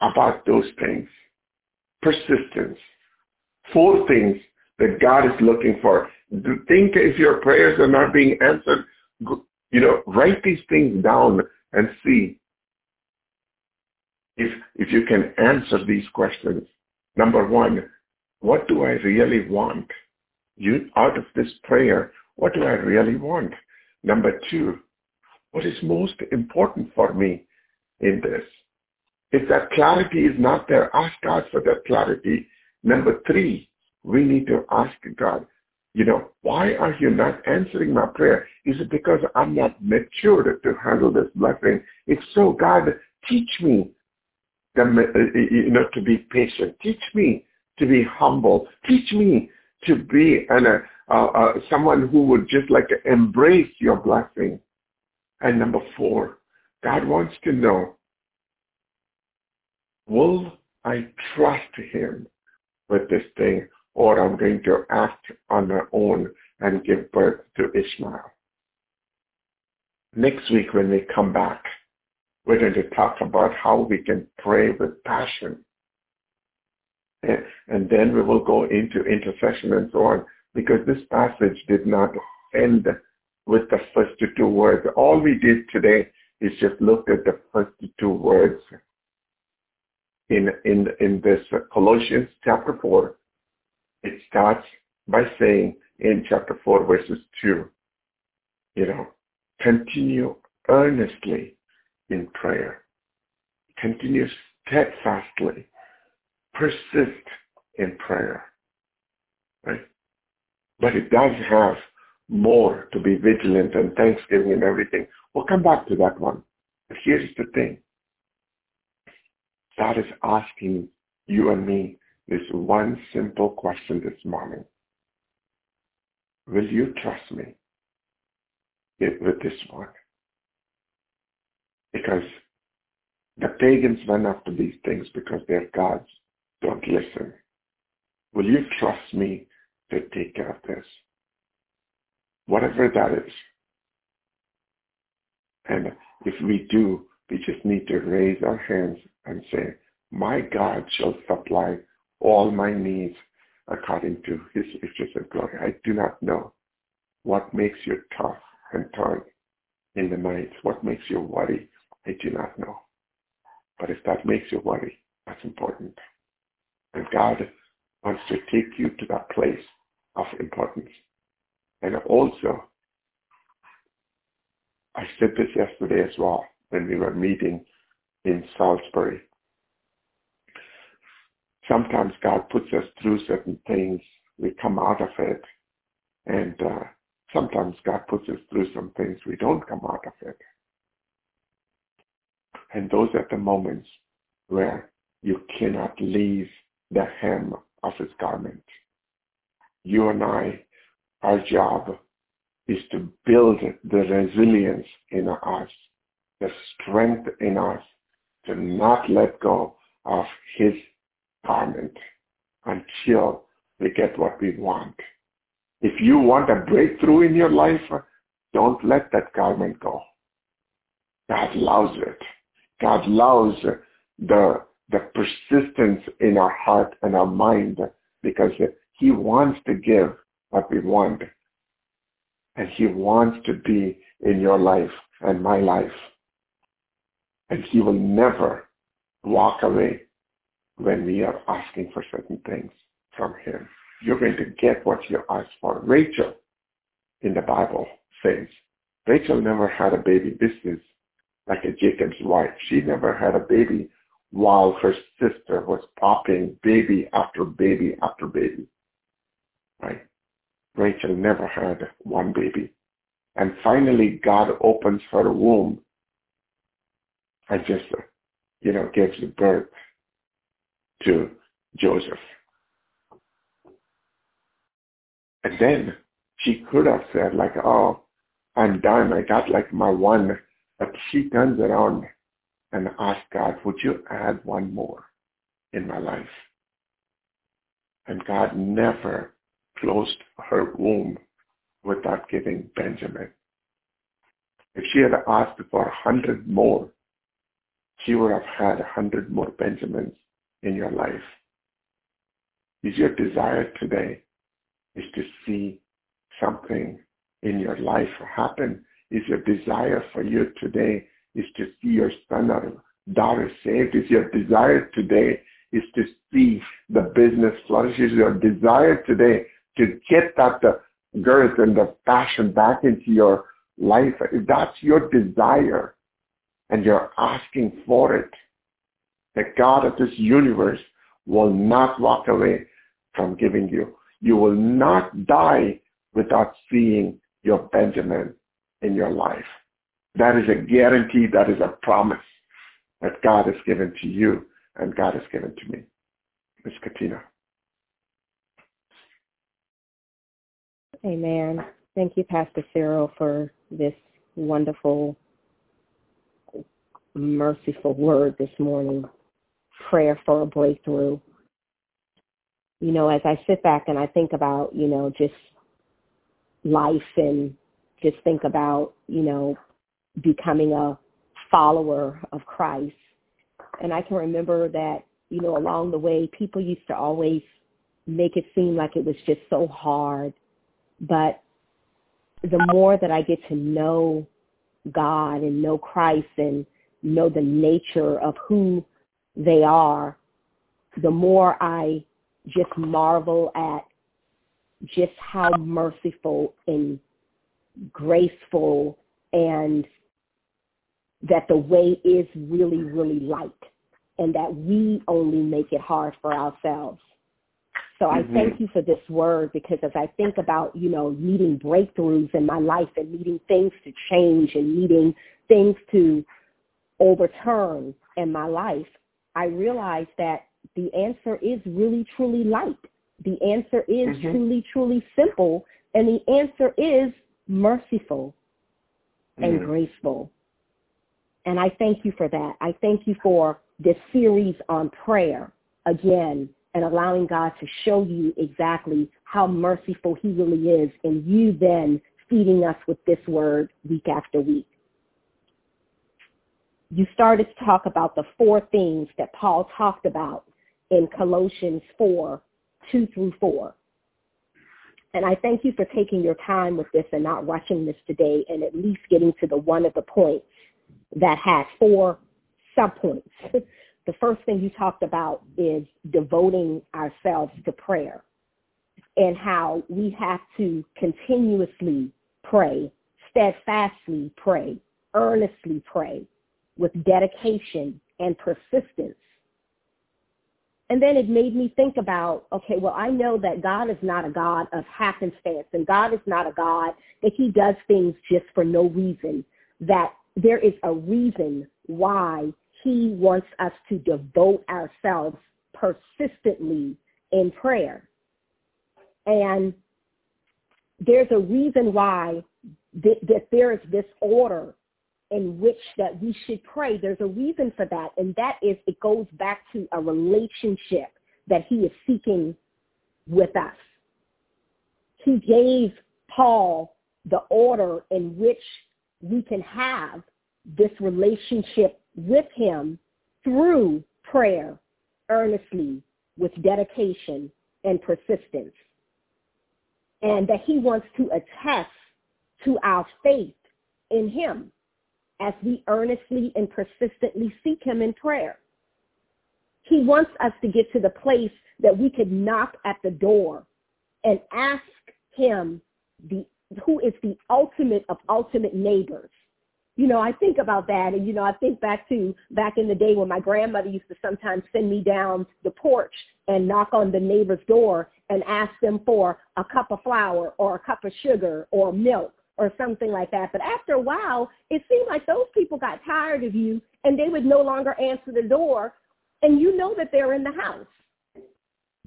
Speaker 2: about those things. Persistence. Four things that God is looking for. Think if your prayers are not being answered, you know, write these things down and see if, if you can answer these questions. Number one, what do I really want? You, out of this prayer, what do I really want? Number two, what is most important for me in this? If that clarity is not there, ask God for that clarity. Number three, we need to ask God, you know, why are you not answering my prayer? Is it because I'm not matured to handle this blessing? If so, God, teach me, the, you know, to be patient. Teach me to be humble. Teach me to be an, uh, uh, someone who would just like to embrace your blessing. And number four, God wants to know, will I trust him with this thing or I'm going to act on my own and give birth to Ishmael. Next week when we come back, we're going to talk about how we can pray with passion. And then we will go into intercession and so on because this passage did not end with the first two words. All we did today is just look at the first two words in, in, in this Colossians chapter 4 it starts by saying in chapter 4 verses 2, you know, continue earnestly in prayer. Continue steadfastly. Persist in prayer. Right? But it does have more to be vigilant and thanksgiving and everything. We'll come back to that one. But here's the thing. God is asking you and me this one simple question this morning. Will you trust me with this one? Because the pagans run after these things because their gods don't listen. Will you trust me to take care of this? Whatever that is. And if we do, we just need to raise our hands and say, my God shall supply all my needs according to his riches and glory. I do not know what makes you tough and turn in the night, what makes you worry. I do not know. But if that makes you worry, that's important. And God wants to take you to that place of importance. And also, I said this yesterday as well when we were meeting in Salisbury. Sometimes God puts us through certain things. We come out of it. And uh, sometimes God puts us through some things. We don't come out of it. And those are the moments where you cannot leave the hem of his garment. You and I, our job is to build the resilience in us, the strength in us to not let go of his garment until we get what we want. If you want a breakthrough in your life, don't let that garment go. God loves it. God loves the, the persistence in our heart and our mind because he wants to give what we want. And he wants to be in your life and my life. And he will never walk away when we are asking for certain things from him. You're going to get what you ask for. Rachel in the Bible says, Rachel never had a baby. This is like a Jacob's wife. She never had a baby while her sister was popping baby after baby after baby. Right? Rachel never had one baby. And finally, God opens her womb and just, you know, gives birth to Joseph. And then she could have said like, oh, I'm done. I got like my one. But she turns around and asks God, would you add one more in my life? And God never closed her womb without giving Benjamin. If she had asked for a hundred more, she would have had a hundred more Benjamins in your life. Is your desire today is to see something in your life happen? Is your desire for you today is to see your son or daughter saved? Is your desire today is to see the business flourish? Is your desire today to get that the girth and the passion back into your life? If that's your desire and you're asking for it, the God of this universe will not walk away from giving you. You will not die without seeing your Benjamin in your life. That is a guarantee, that is a promise that God has given to you and God has given to me. Ms. Katina.
Speaker 6: Amen. Thank you, Pastor Cyril, for this wonderful, merciful word this morning prayer for a breakthrough. You know, as I sit back and I think about, you know, just life and just think about, you know, becoming a follower of Christ. And I can remember that, you know, along the way, people used to always make it seem like it was just so hard. But the more that I get to know God and know Christ and know the nature of who they are, the more I just marvel at just how merciful and graceful and that the way is really, really light and that we only make it hard for ourselves. So I mm-hmm. thank you for this word because as I think about, you know, needing breakthroughs in my life and needing things to change and needing things to overturn in my life, I realized that the answer is really, truly light. The answer is mm-hmm. truly, truly simple. And the answer is merciful and mm graceful. And I thank you for that. I thank you for this series on prayer again and allowing God to show you exactly how merciful he really is and you then feeding us with this word week after week. You started to talk about the four things that Paul talked about in Colossians 4, 2 through 4. And I thank you for taking your time with this and not rushing this today and at least getting to the one of the points that has four subpoints. the first thing you talked about is devoting ourselves to prayer and how we have to continuously pray, steadfastly pray, earnestly pray with dedication and persistence and then it made me think about, okay, well, I know that God is not a God of happenstance, and God is not a God that he does things just for no reason, that there is a reason why he wants us to devote ourselves persistently in prayer. And there's a reason why th- that there is this order in which that we should pray. There's a reason for that, and that is it goes back to a relationship that he is seeking with us. He gave Paul the order in which we can have this relationship with him through prayer, earnestly, with dedication and persistence. And that he wants to attest to our faith in him as we earnestly and persistently seek him in prayer. He wants us to get to the place that we could knock at the door and ask him the who is the ultimate of ultimate neighbors. You know, I think about that and you know, I think back to back in the day when my grandmother used to sometimes send me down the porch and knock on the neighbor's door and ask them for a cup of flour or a cup of sugar or milk or something like that. But after a while, it seemed like those people got tired of you and they would no longer answer the door and you know that they're in the house.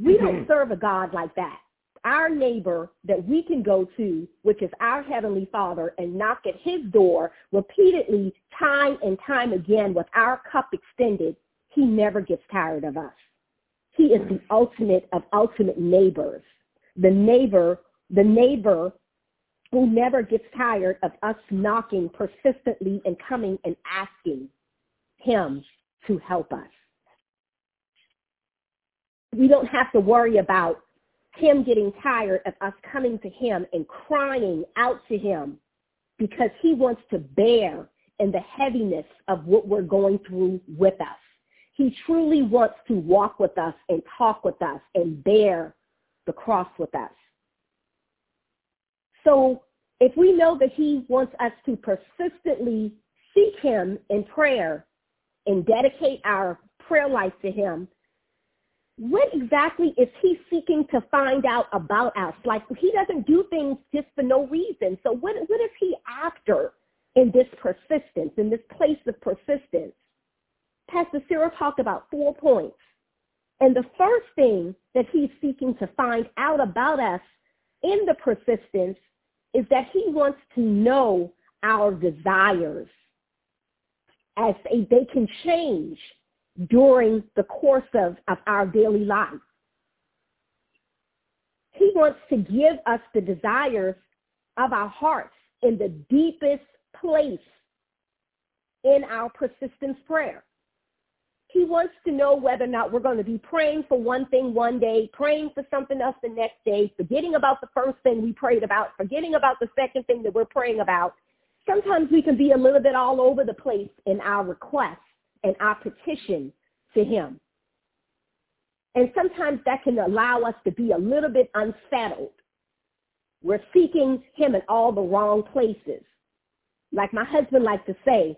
Speaker 6: We mm-hmm. don't serve a God like that. Our neighbor that we can go to, which is our Heavenly Father, and knock at his door repeatedly, time and time again with our cup extended, he never gets tired of us. He is the ultimate of ultimate neighbors. The neighbor, the neighbor who never gets tired of us knocking persistently and coming and asking him to help us. We don't have to worry about him getting tired of us coming to him and crying out to him because he wants to bear in the heaviness of what we're going through with us. He truly wants to walk with us and talk with us and bear the cross with us. So if we know that he wants us to persistently seek him in prayer and dedicate our prayer life to him, what exactly is he seeking to find out about us? Like he doesn't do things just for no reason. So what, what is he after in this persistence, in this place of persistence? Pastor Cyril talked about four points. And the first thing that he's seeking to find out about us in the persistence is that he wants to know our desires as they, they can change during the course of, of our daily life. He wants to give us the desires of our hearts in the deepest place in our persistence prayer. He wants to know whether or not we're going to be praying for one thing one day, praying for something else the next day, forgetting about the first thing we prayed about, forgetting about the second thing that we're praying about. Sometimes we can be a little bit all over the place in our requests and our petition to him. And sometimes that can allow us to be a little bit unsettled. We're seeking him in all the wrong places. Like my husband likes to say,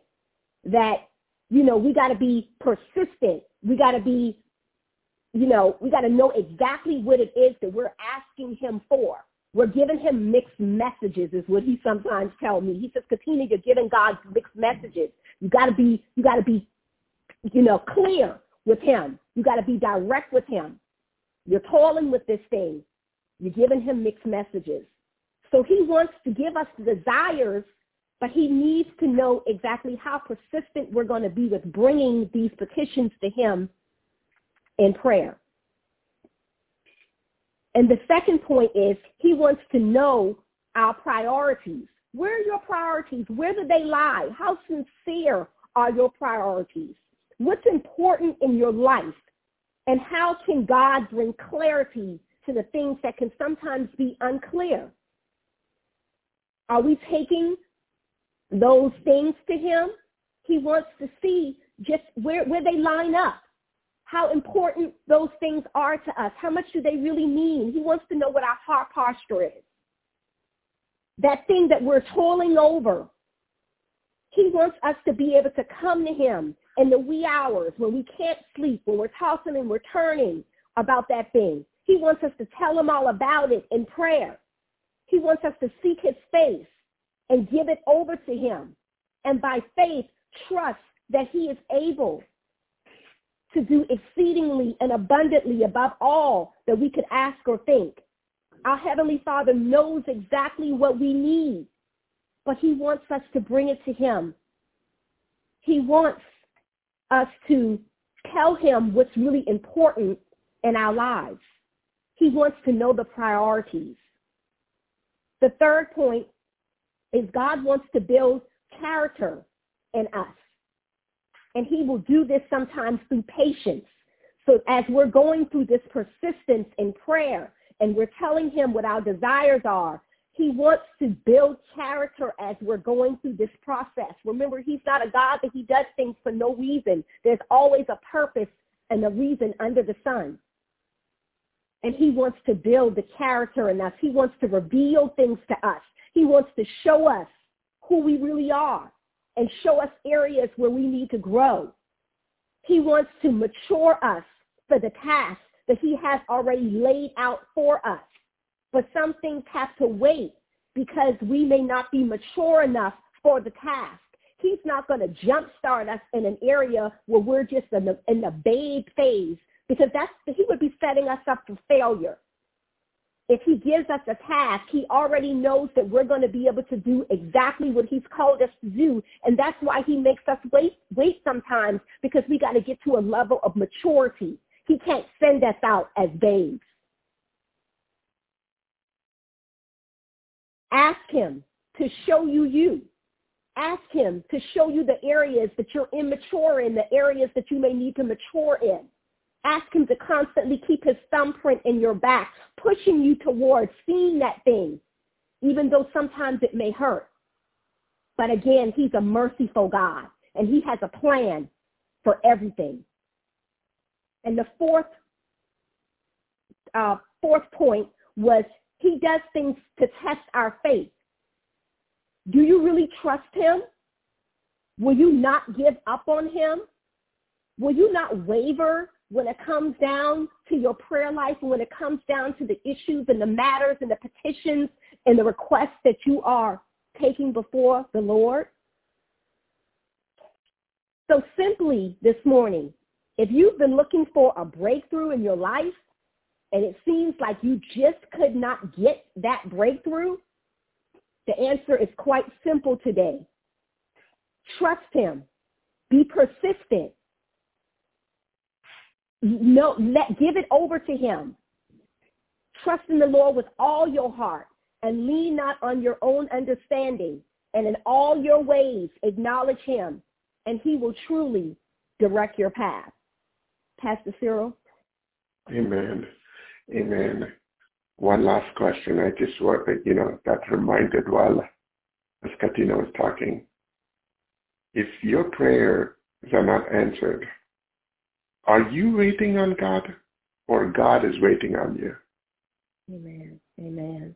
Speaker 6: that you know, we got to be persistent. We got to be, you know, we got to know exactly what it is that we're asking him for. We're giving him mixed messages is what he sometimes tells me. He says, Katina, you're giving God mixed messages. You got to be, you got to be, you know, clear with him. You got to be direct with him. You're toiling with this thing. You're giving him mixed messages. So he wants to give us the desires but he needs to know exactly how persistent we're going to be with bringing these petitions to him in prayer. And the second point is he wants to know our priorities. Where are your priorities? Where do they lie? How sincere are your priorities? What's important in your life? And how can God bring clarity to the things that can sometimes be unclear? Are we taking those things to him? He wants to see just where, where they line up, how important those things are to us. How much do they really mean? He wants to know what our heart posture is. That thing that we're toiling over. He wants us to be able to come to him in the wee hours when we can't sleep, when we're tossing and we're turning about that thing. He wants us to tell him all about it in prayer. He wants us to seek his face and give it over to him. And by faith, trust that he is able to do exceedingly and abundantly above all that we could ask or think. Our Heavenly Father knows exactly what we need, but he wants us to bring it to him. He wants us to tell him what's really important in our lives. He wants to know the priorities. The third point is God wants to build character in us. And he will do this sometimes through patience. So as we're going through this persistence in prayer and we're telling him what our desires are, he wants to build character as we're going through this process. Remember, he's not a God that he does things for no reason. There's always a purpose and a reason under the sun. And he wants to build the character in us. He wants to reveal things to us. He wants to show us who we really are and show us areas where we need to grow. He wants to mature us for the task that he has already laid out for us. But some things have to wait because we may not be mature enough for the task. He's not going to jumpstart us in an area where we're just in the, in the babe phase because that's he would be setting us up for failure if he gives us a task, he already knows that we're going to be able to do exactly what he's called us to do. And that's why he makes us wait, wait sometimes because we got to get to a level of maturity. He can't send us out as babes. Ask him to show you you. Ask him to show you the areas that you're immature in, the areas that you may need to mature in. Ask him to constantly keep his thumbprint in your back, pushing you towards seeing that thing, even though sometimes it may hurt. But again, he's a merciful God, and he has a plan for everything. And the fourth, uh, fourth point was he does things to test our faith. Do you really trust him? Will you not give up on him? Will you not waver when it comes down to your prayer life, and when it comes down to the issues and the matters and the petitions and the requests that you are taking before the Lord? So simply this morning, if you've been looking for a breakthrough in your life and it seems like you just could not get that breakthrough, the answer is quite simple today. Trust him. Be persistent no, let, give it over to him. Trust in the Lord with all your heart and lean not on your own understanding. And in all your ways, acknowledge him, and he will truly direct your path. Pastor Cyril?
Speaker 2: Amen. Amen. One last question. I just you know, got reminded while as Katina was talking. If your prayers are not answered, are you waiting on God or God is waiting on you?
Speaker 6: Amen. Amen.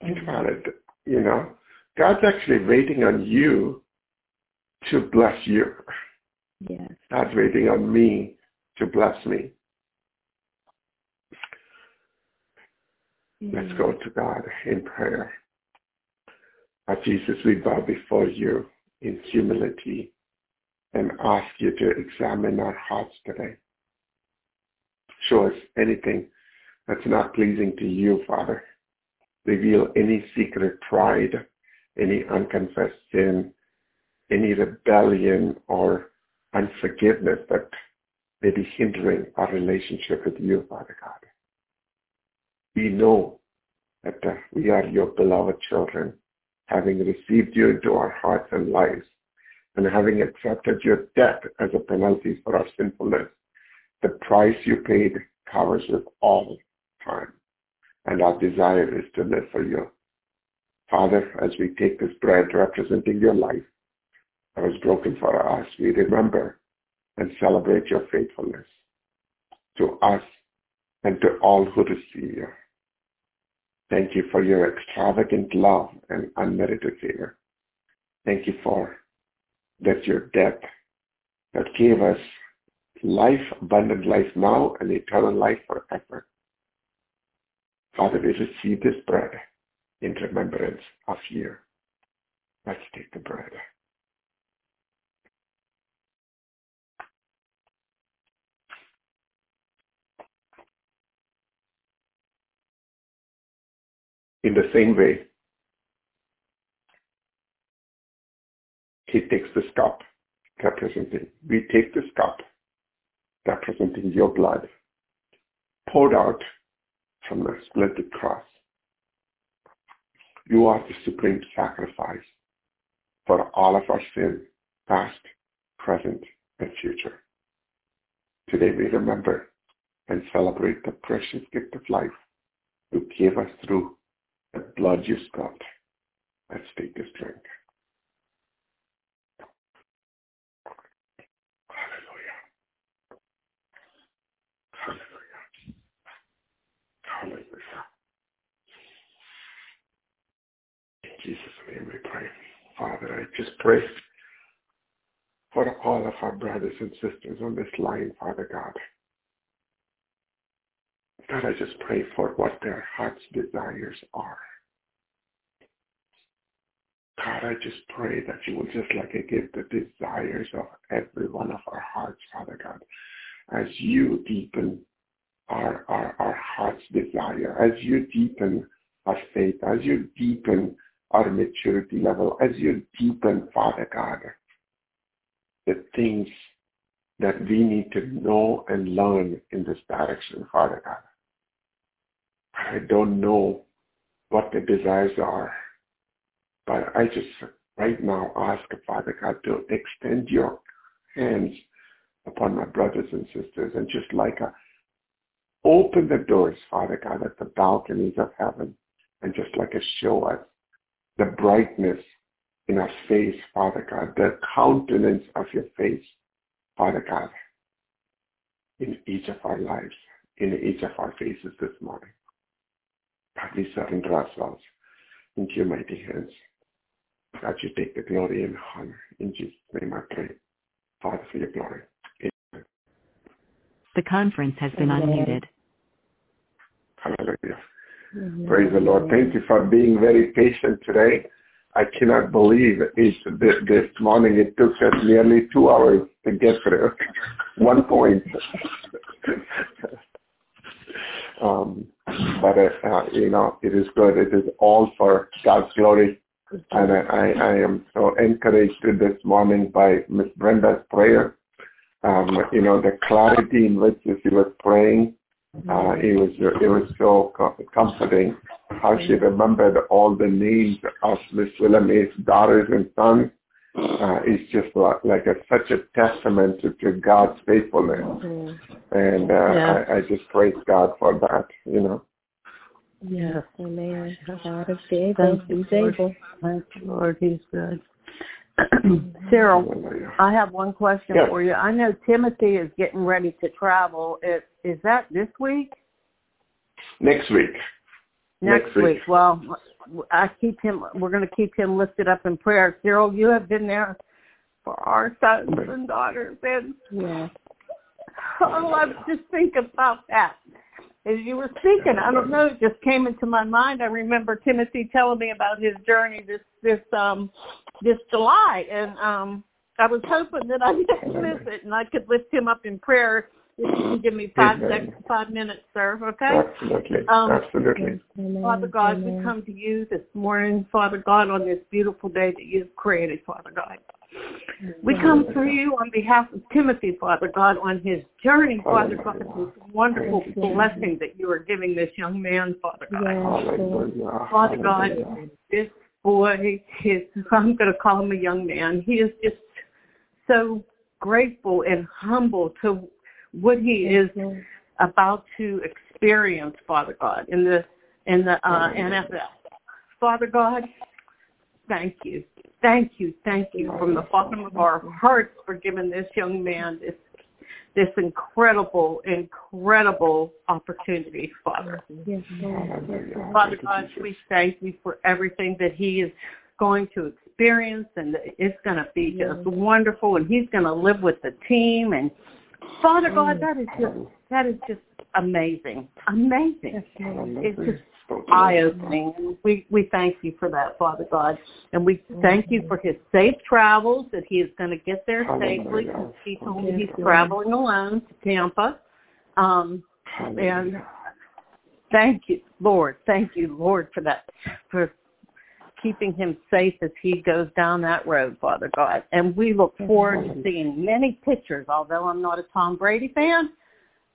Speaker 2: Think about it. You know, God's actually waiting on you to bless you.
Speaker 6: Yes.
Speaker 2: God's waiting on me to bless me. Let's go to God in prayer. Our Jesus, we bow before you in humility and ask you to examine our hearts today. Show us anything that's not pleasing to you, Father. Reveal any secret pride, any unconfessed sin, any rebellion or unforgiveness that may be hindering our relationship with you, Father God. We know that uh, we are your beloved children, having received you into our hearts and lives and having accepted your death as a penalty for our sinfulness, the price you paid covers us all time. And our desire is to live for you. Father, as we take this bread representing your life that was broken for us, we remember and celebrate your faithfulness to us and to all who receive you. Thank you for your extravagant love and unmerited favor. Thank you for that your death that gave us life, abundant life now and eternal life forever. Father, we receive this bread in remembrance of you. Let's take the bread. In the same way, he takes this cup representing, we take this cup representing your blood poured out from the splendid cross. You are the supreme sacrifice for all of our sin, past, present, and future. Today we remember and celebrate the precious gift of life you gave us through the blood you spilled. Let's take this drink. Hallelujah. Hallelujah. Hallelujah. In Jesus' name we pray. Father, I just pray for all of our brothers and sisters on this line, Father God. God, I just pray for what their heart's desires are. God, I just pray that you will just like I give the desires of every one of our hearts, Father God, as you deepen our, our, our heart's desire, as you deepen our faith, as you deepen our maturity level, as you deepen, Father God, the things that we need to know and learn in this direction, Father God. I don't know what the desires are, but I just right now ask Father God to extend your hands upon my brothers and sisters and just like a open the doors, Father God, at the balconies of heaven and just like a show us the brightness in our face, Father God, the countenance of your face, Father God, in each of our lives, in each of our faces this morning. God, we surrender ourselves into your mighty hands. God, you take the glory and honor. In Jesus' name I pray. Father, for your glory. Amen.
Speaker 9: The conference has been
Speaker 6: Amen.
Speaker 9: unmuted.
Speaker 2: Hallelujah. Praise the Lord. Thank you for being very patient today. I cannot believe it. This, this morning it took us nearly two hours to get through one point. um, but uh, uh, you know, it is good. It is all for God's glory. And I, I, I am so encouraged this morning by Miss Brenda's prayer. Um, you know, the clarity in which she was praying, uh, it was it was so comforting. How she remembered all the names of Miss Willam's daughters and sons. Uh, it's just like, like a, such a testament to, to God's faithfulness,
Speaker 6: Mm-hmm.
Speaker 2: and uh,
Speaker 10: Yeah.
Speaker 2: I, I just praise God for that. You know.
Speaker 6: Yes, amen. God is able.
Speaker 10: Thank you,
Speaker 6: He's
Speaker 10: Lord.
Speaker 6: able.
Speaker 10: Thank you, Lord. He's good. Cyril, I have one question
Speaker 2: Yes.
Speaker 10: for you. I know Timothy is getting ready to travel. Is, is that this week?
Speaker 2: Next week.
Speaker 10: Next,
Speaker 2: Next week.
Speaker 10: week. Well, I keep him. We're going to keep him lifted up in prayer. Cyril, you have been there for our sons and daughters, and
Speaker 6: Yes.
Speaker 10: oh, I just think about that. As you were speaking, I don't know, it just came into my mind. I remember Timothy telling me about his journey this this um this July, and um I was hoping that I didn't miss it, and I could lift him up in prayer. If you can give me five
Speaker 2: Amen.
Speaker 10: seconds, five minutes, sir. Okay.
Speaker 2: Absolutely.
Speaker 10: Um,
Speaker 2: Absolutely.
Speaker 10: Father God, we come to you this morning, Father God, on this beautiful day that you've created, Father God. We come through you on behalf of Timothy, Father God, on his journey, Father God, this wonderful blessing that you are giving this young man, Father God.
Speaker 6: Yes, Lord.
Speaker 2: Hallelujah.
Speaker 10: Father God, this boy, his, I'm going to call him a young man. He is just so grateful and humble to what he is about to experience, Father God, in the in the uh, NFL. Father God, thank you. Thank you, thank you from the bottom of our hearts for giving this young man this this incredible, incredible opportunity, Father. Yes, Father God, we thank you for everything that he is going to experience and it's going to be just wonderful and he's going to live with the team and Father God, that is just that is just amazing. Amazing. It's just eye opening. We we thank you for that, Father God, and we thank you for his safe travels that he is going to get there safely. He told me he's traveling alone to Tampa, um, and thank you, Lord. Thank you, Lord, for that for keeping him safe as he goes down that road, Father God. And we look forward to seeing many pictures. Although I'm not a Tom Brady fan,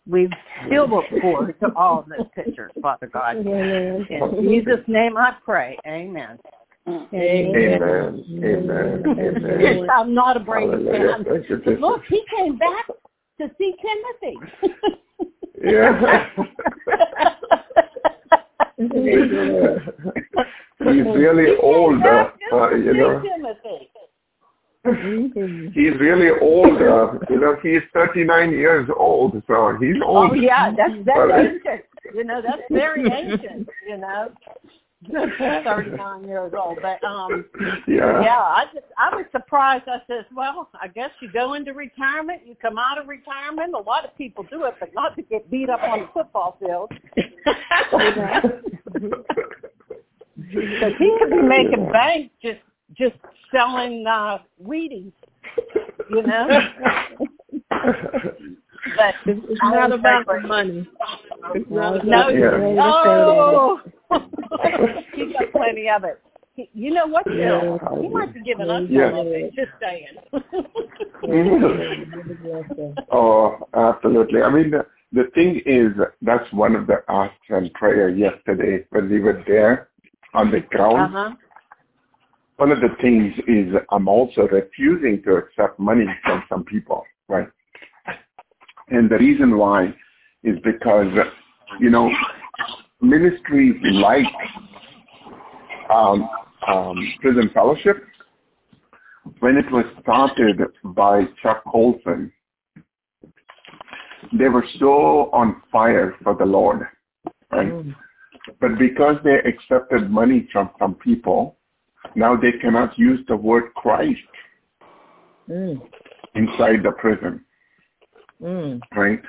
Speaker 10: we still look forward to all of those pictures, Father God. In Jesus' name I pray. Amen.
Speaker 2: Amen. Amen. Amen.
Speaker 10: I'm not a Brady fan. Look, he came back to see Timothy.
Speaker 2: yeah. He's really old, uh, you know. He's really old. Uh, you know, he's 39 years old, so he's old.
Speaker 10: Oh yeah, that's that's ancient. You know, that's very ancient. You know, 39 years old. But um,
Speaker 2: yeah,
Speaker 10: yeah. I just I was surprised. I said, well, I guess you go into retirement, you come out of retirement. A lot of people do it, but not to get beat up on the football field. Because he could be making bank just just selling uh Wheaties, you know. but
Speaker 6: it's not about the money. It's not
Speaker 10: no,
Speaker 6: about
Speaker 10: no. he got plenty of it. He, you know what, Bill? Yeah. He might be giving us
Speaker 2: yeah.
Speaker 10: some of it. Just saying.
Speaker 2: oh, absolutely. I mean, the, the thing is, that's one of the asks and prayer yesterday when we were there on the ground.
Speaker 10: Uh-huh.
Speaker 2: One of the things is I'm also refusing to accept money from some people, right? And the reason why is because, you know, ministries like um, um, Prison Fellowship, when it was started by Chuck Colson, they were so on fire for the Lord, right? Mm. But because they accepted money from some people, now they cannot use the word Christ
Speaker 6: mm.
Speaker 2: inside the prison.
Speaker 6: Mm.
Speaker 2: Right?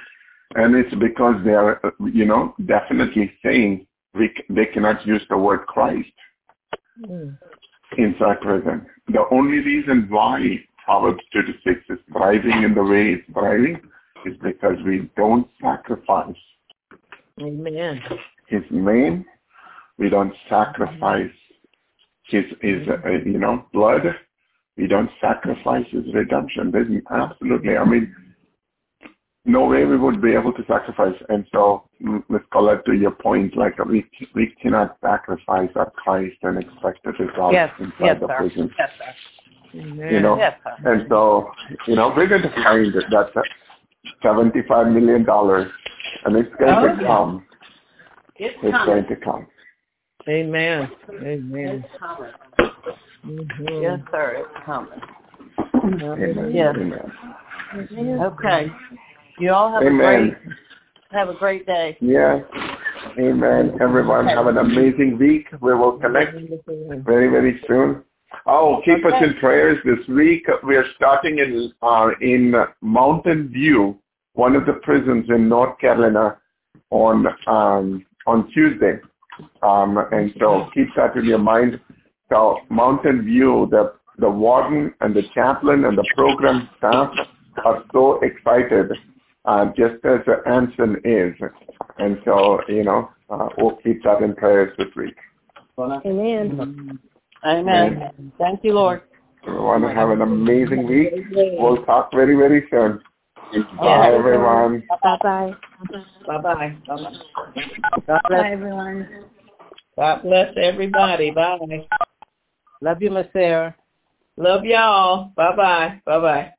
Speaker 2: And it's because they are, you know, definitely saying we, they cannot use the word Christ
Speaker 6: mm.
Speaker 2: inside prison. The only reason why Proverbs 36 is thriving in the way it's thriving is because we don't sacrifice.
Speaker 6: Amen
Speaker 2: his name. We don't sacrifice his his uh, you know blood. We don't sacrifice his redemption. There's absolutely. I mean, no way we would be able to sacrifice. And so, Ms. Colette, to your point, like we we cannot sacrifice our Christ and expect the result
Speaker 10: yes,
Speaker 2: inside
Speaker 10: yes,
Speaker 2: the
Speaker 10: sir.
Speaker 2: prison.
Speaker 10: Yes, sir.
Speaker 2: You know,
Speaker 10: yes, sir.
Speaker 2: and so you know we're going to find that that's seventy-five million dollars, and it's going
Speaker 10: Oh,
Speaker 2: to
Speaker 10: yeah.
Speaker 2: come.
Speaker 10: It's
Speaker 2: It's going to come.
Speaker 6: Amen. Amen.
Speaker 10: It's coming.
Speaker 6: Mhm.
Speaker 10: Yes, sir. It's coming.
Speaker 2: Amen.
Speaker 10: Yes.
Speaker 2: Amen.
Speaker 10: Okay. You all have a great have a great day.
Speaker 2: Yes. Amen. Everyone have an amazing week. We will connect very, very soon. Oh, keep us in prayers this week. We are starting in uh, in Mountain View, one of the prisons in North Carolina, on um, on Tuesday. Um, and so keep that in your mind. So Mountain View, the the warden and the chaplain and the program staff are so excited, uh, just as Anson is. And so, you know, uh, we'll keep that in prayers this week.
Speaker 6: Amen.
Speaker 10: Amen. Thank you, Lord.
Speaker 2: Everyone have an amazing week. We'll talk very, very soon. Bye, everyone.
Speaker 6: Bye bye.
Speaker 8: Bye-bye. Bye-bye.
Speaker 10: God
Speaker 4: Bye, everyone.
Speaker 8: God bless everybody. Bye.
Speaker 1: Love you, Miss Sarah.
Speaker 8: Love y'all. Bye-bye. Bye-bye.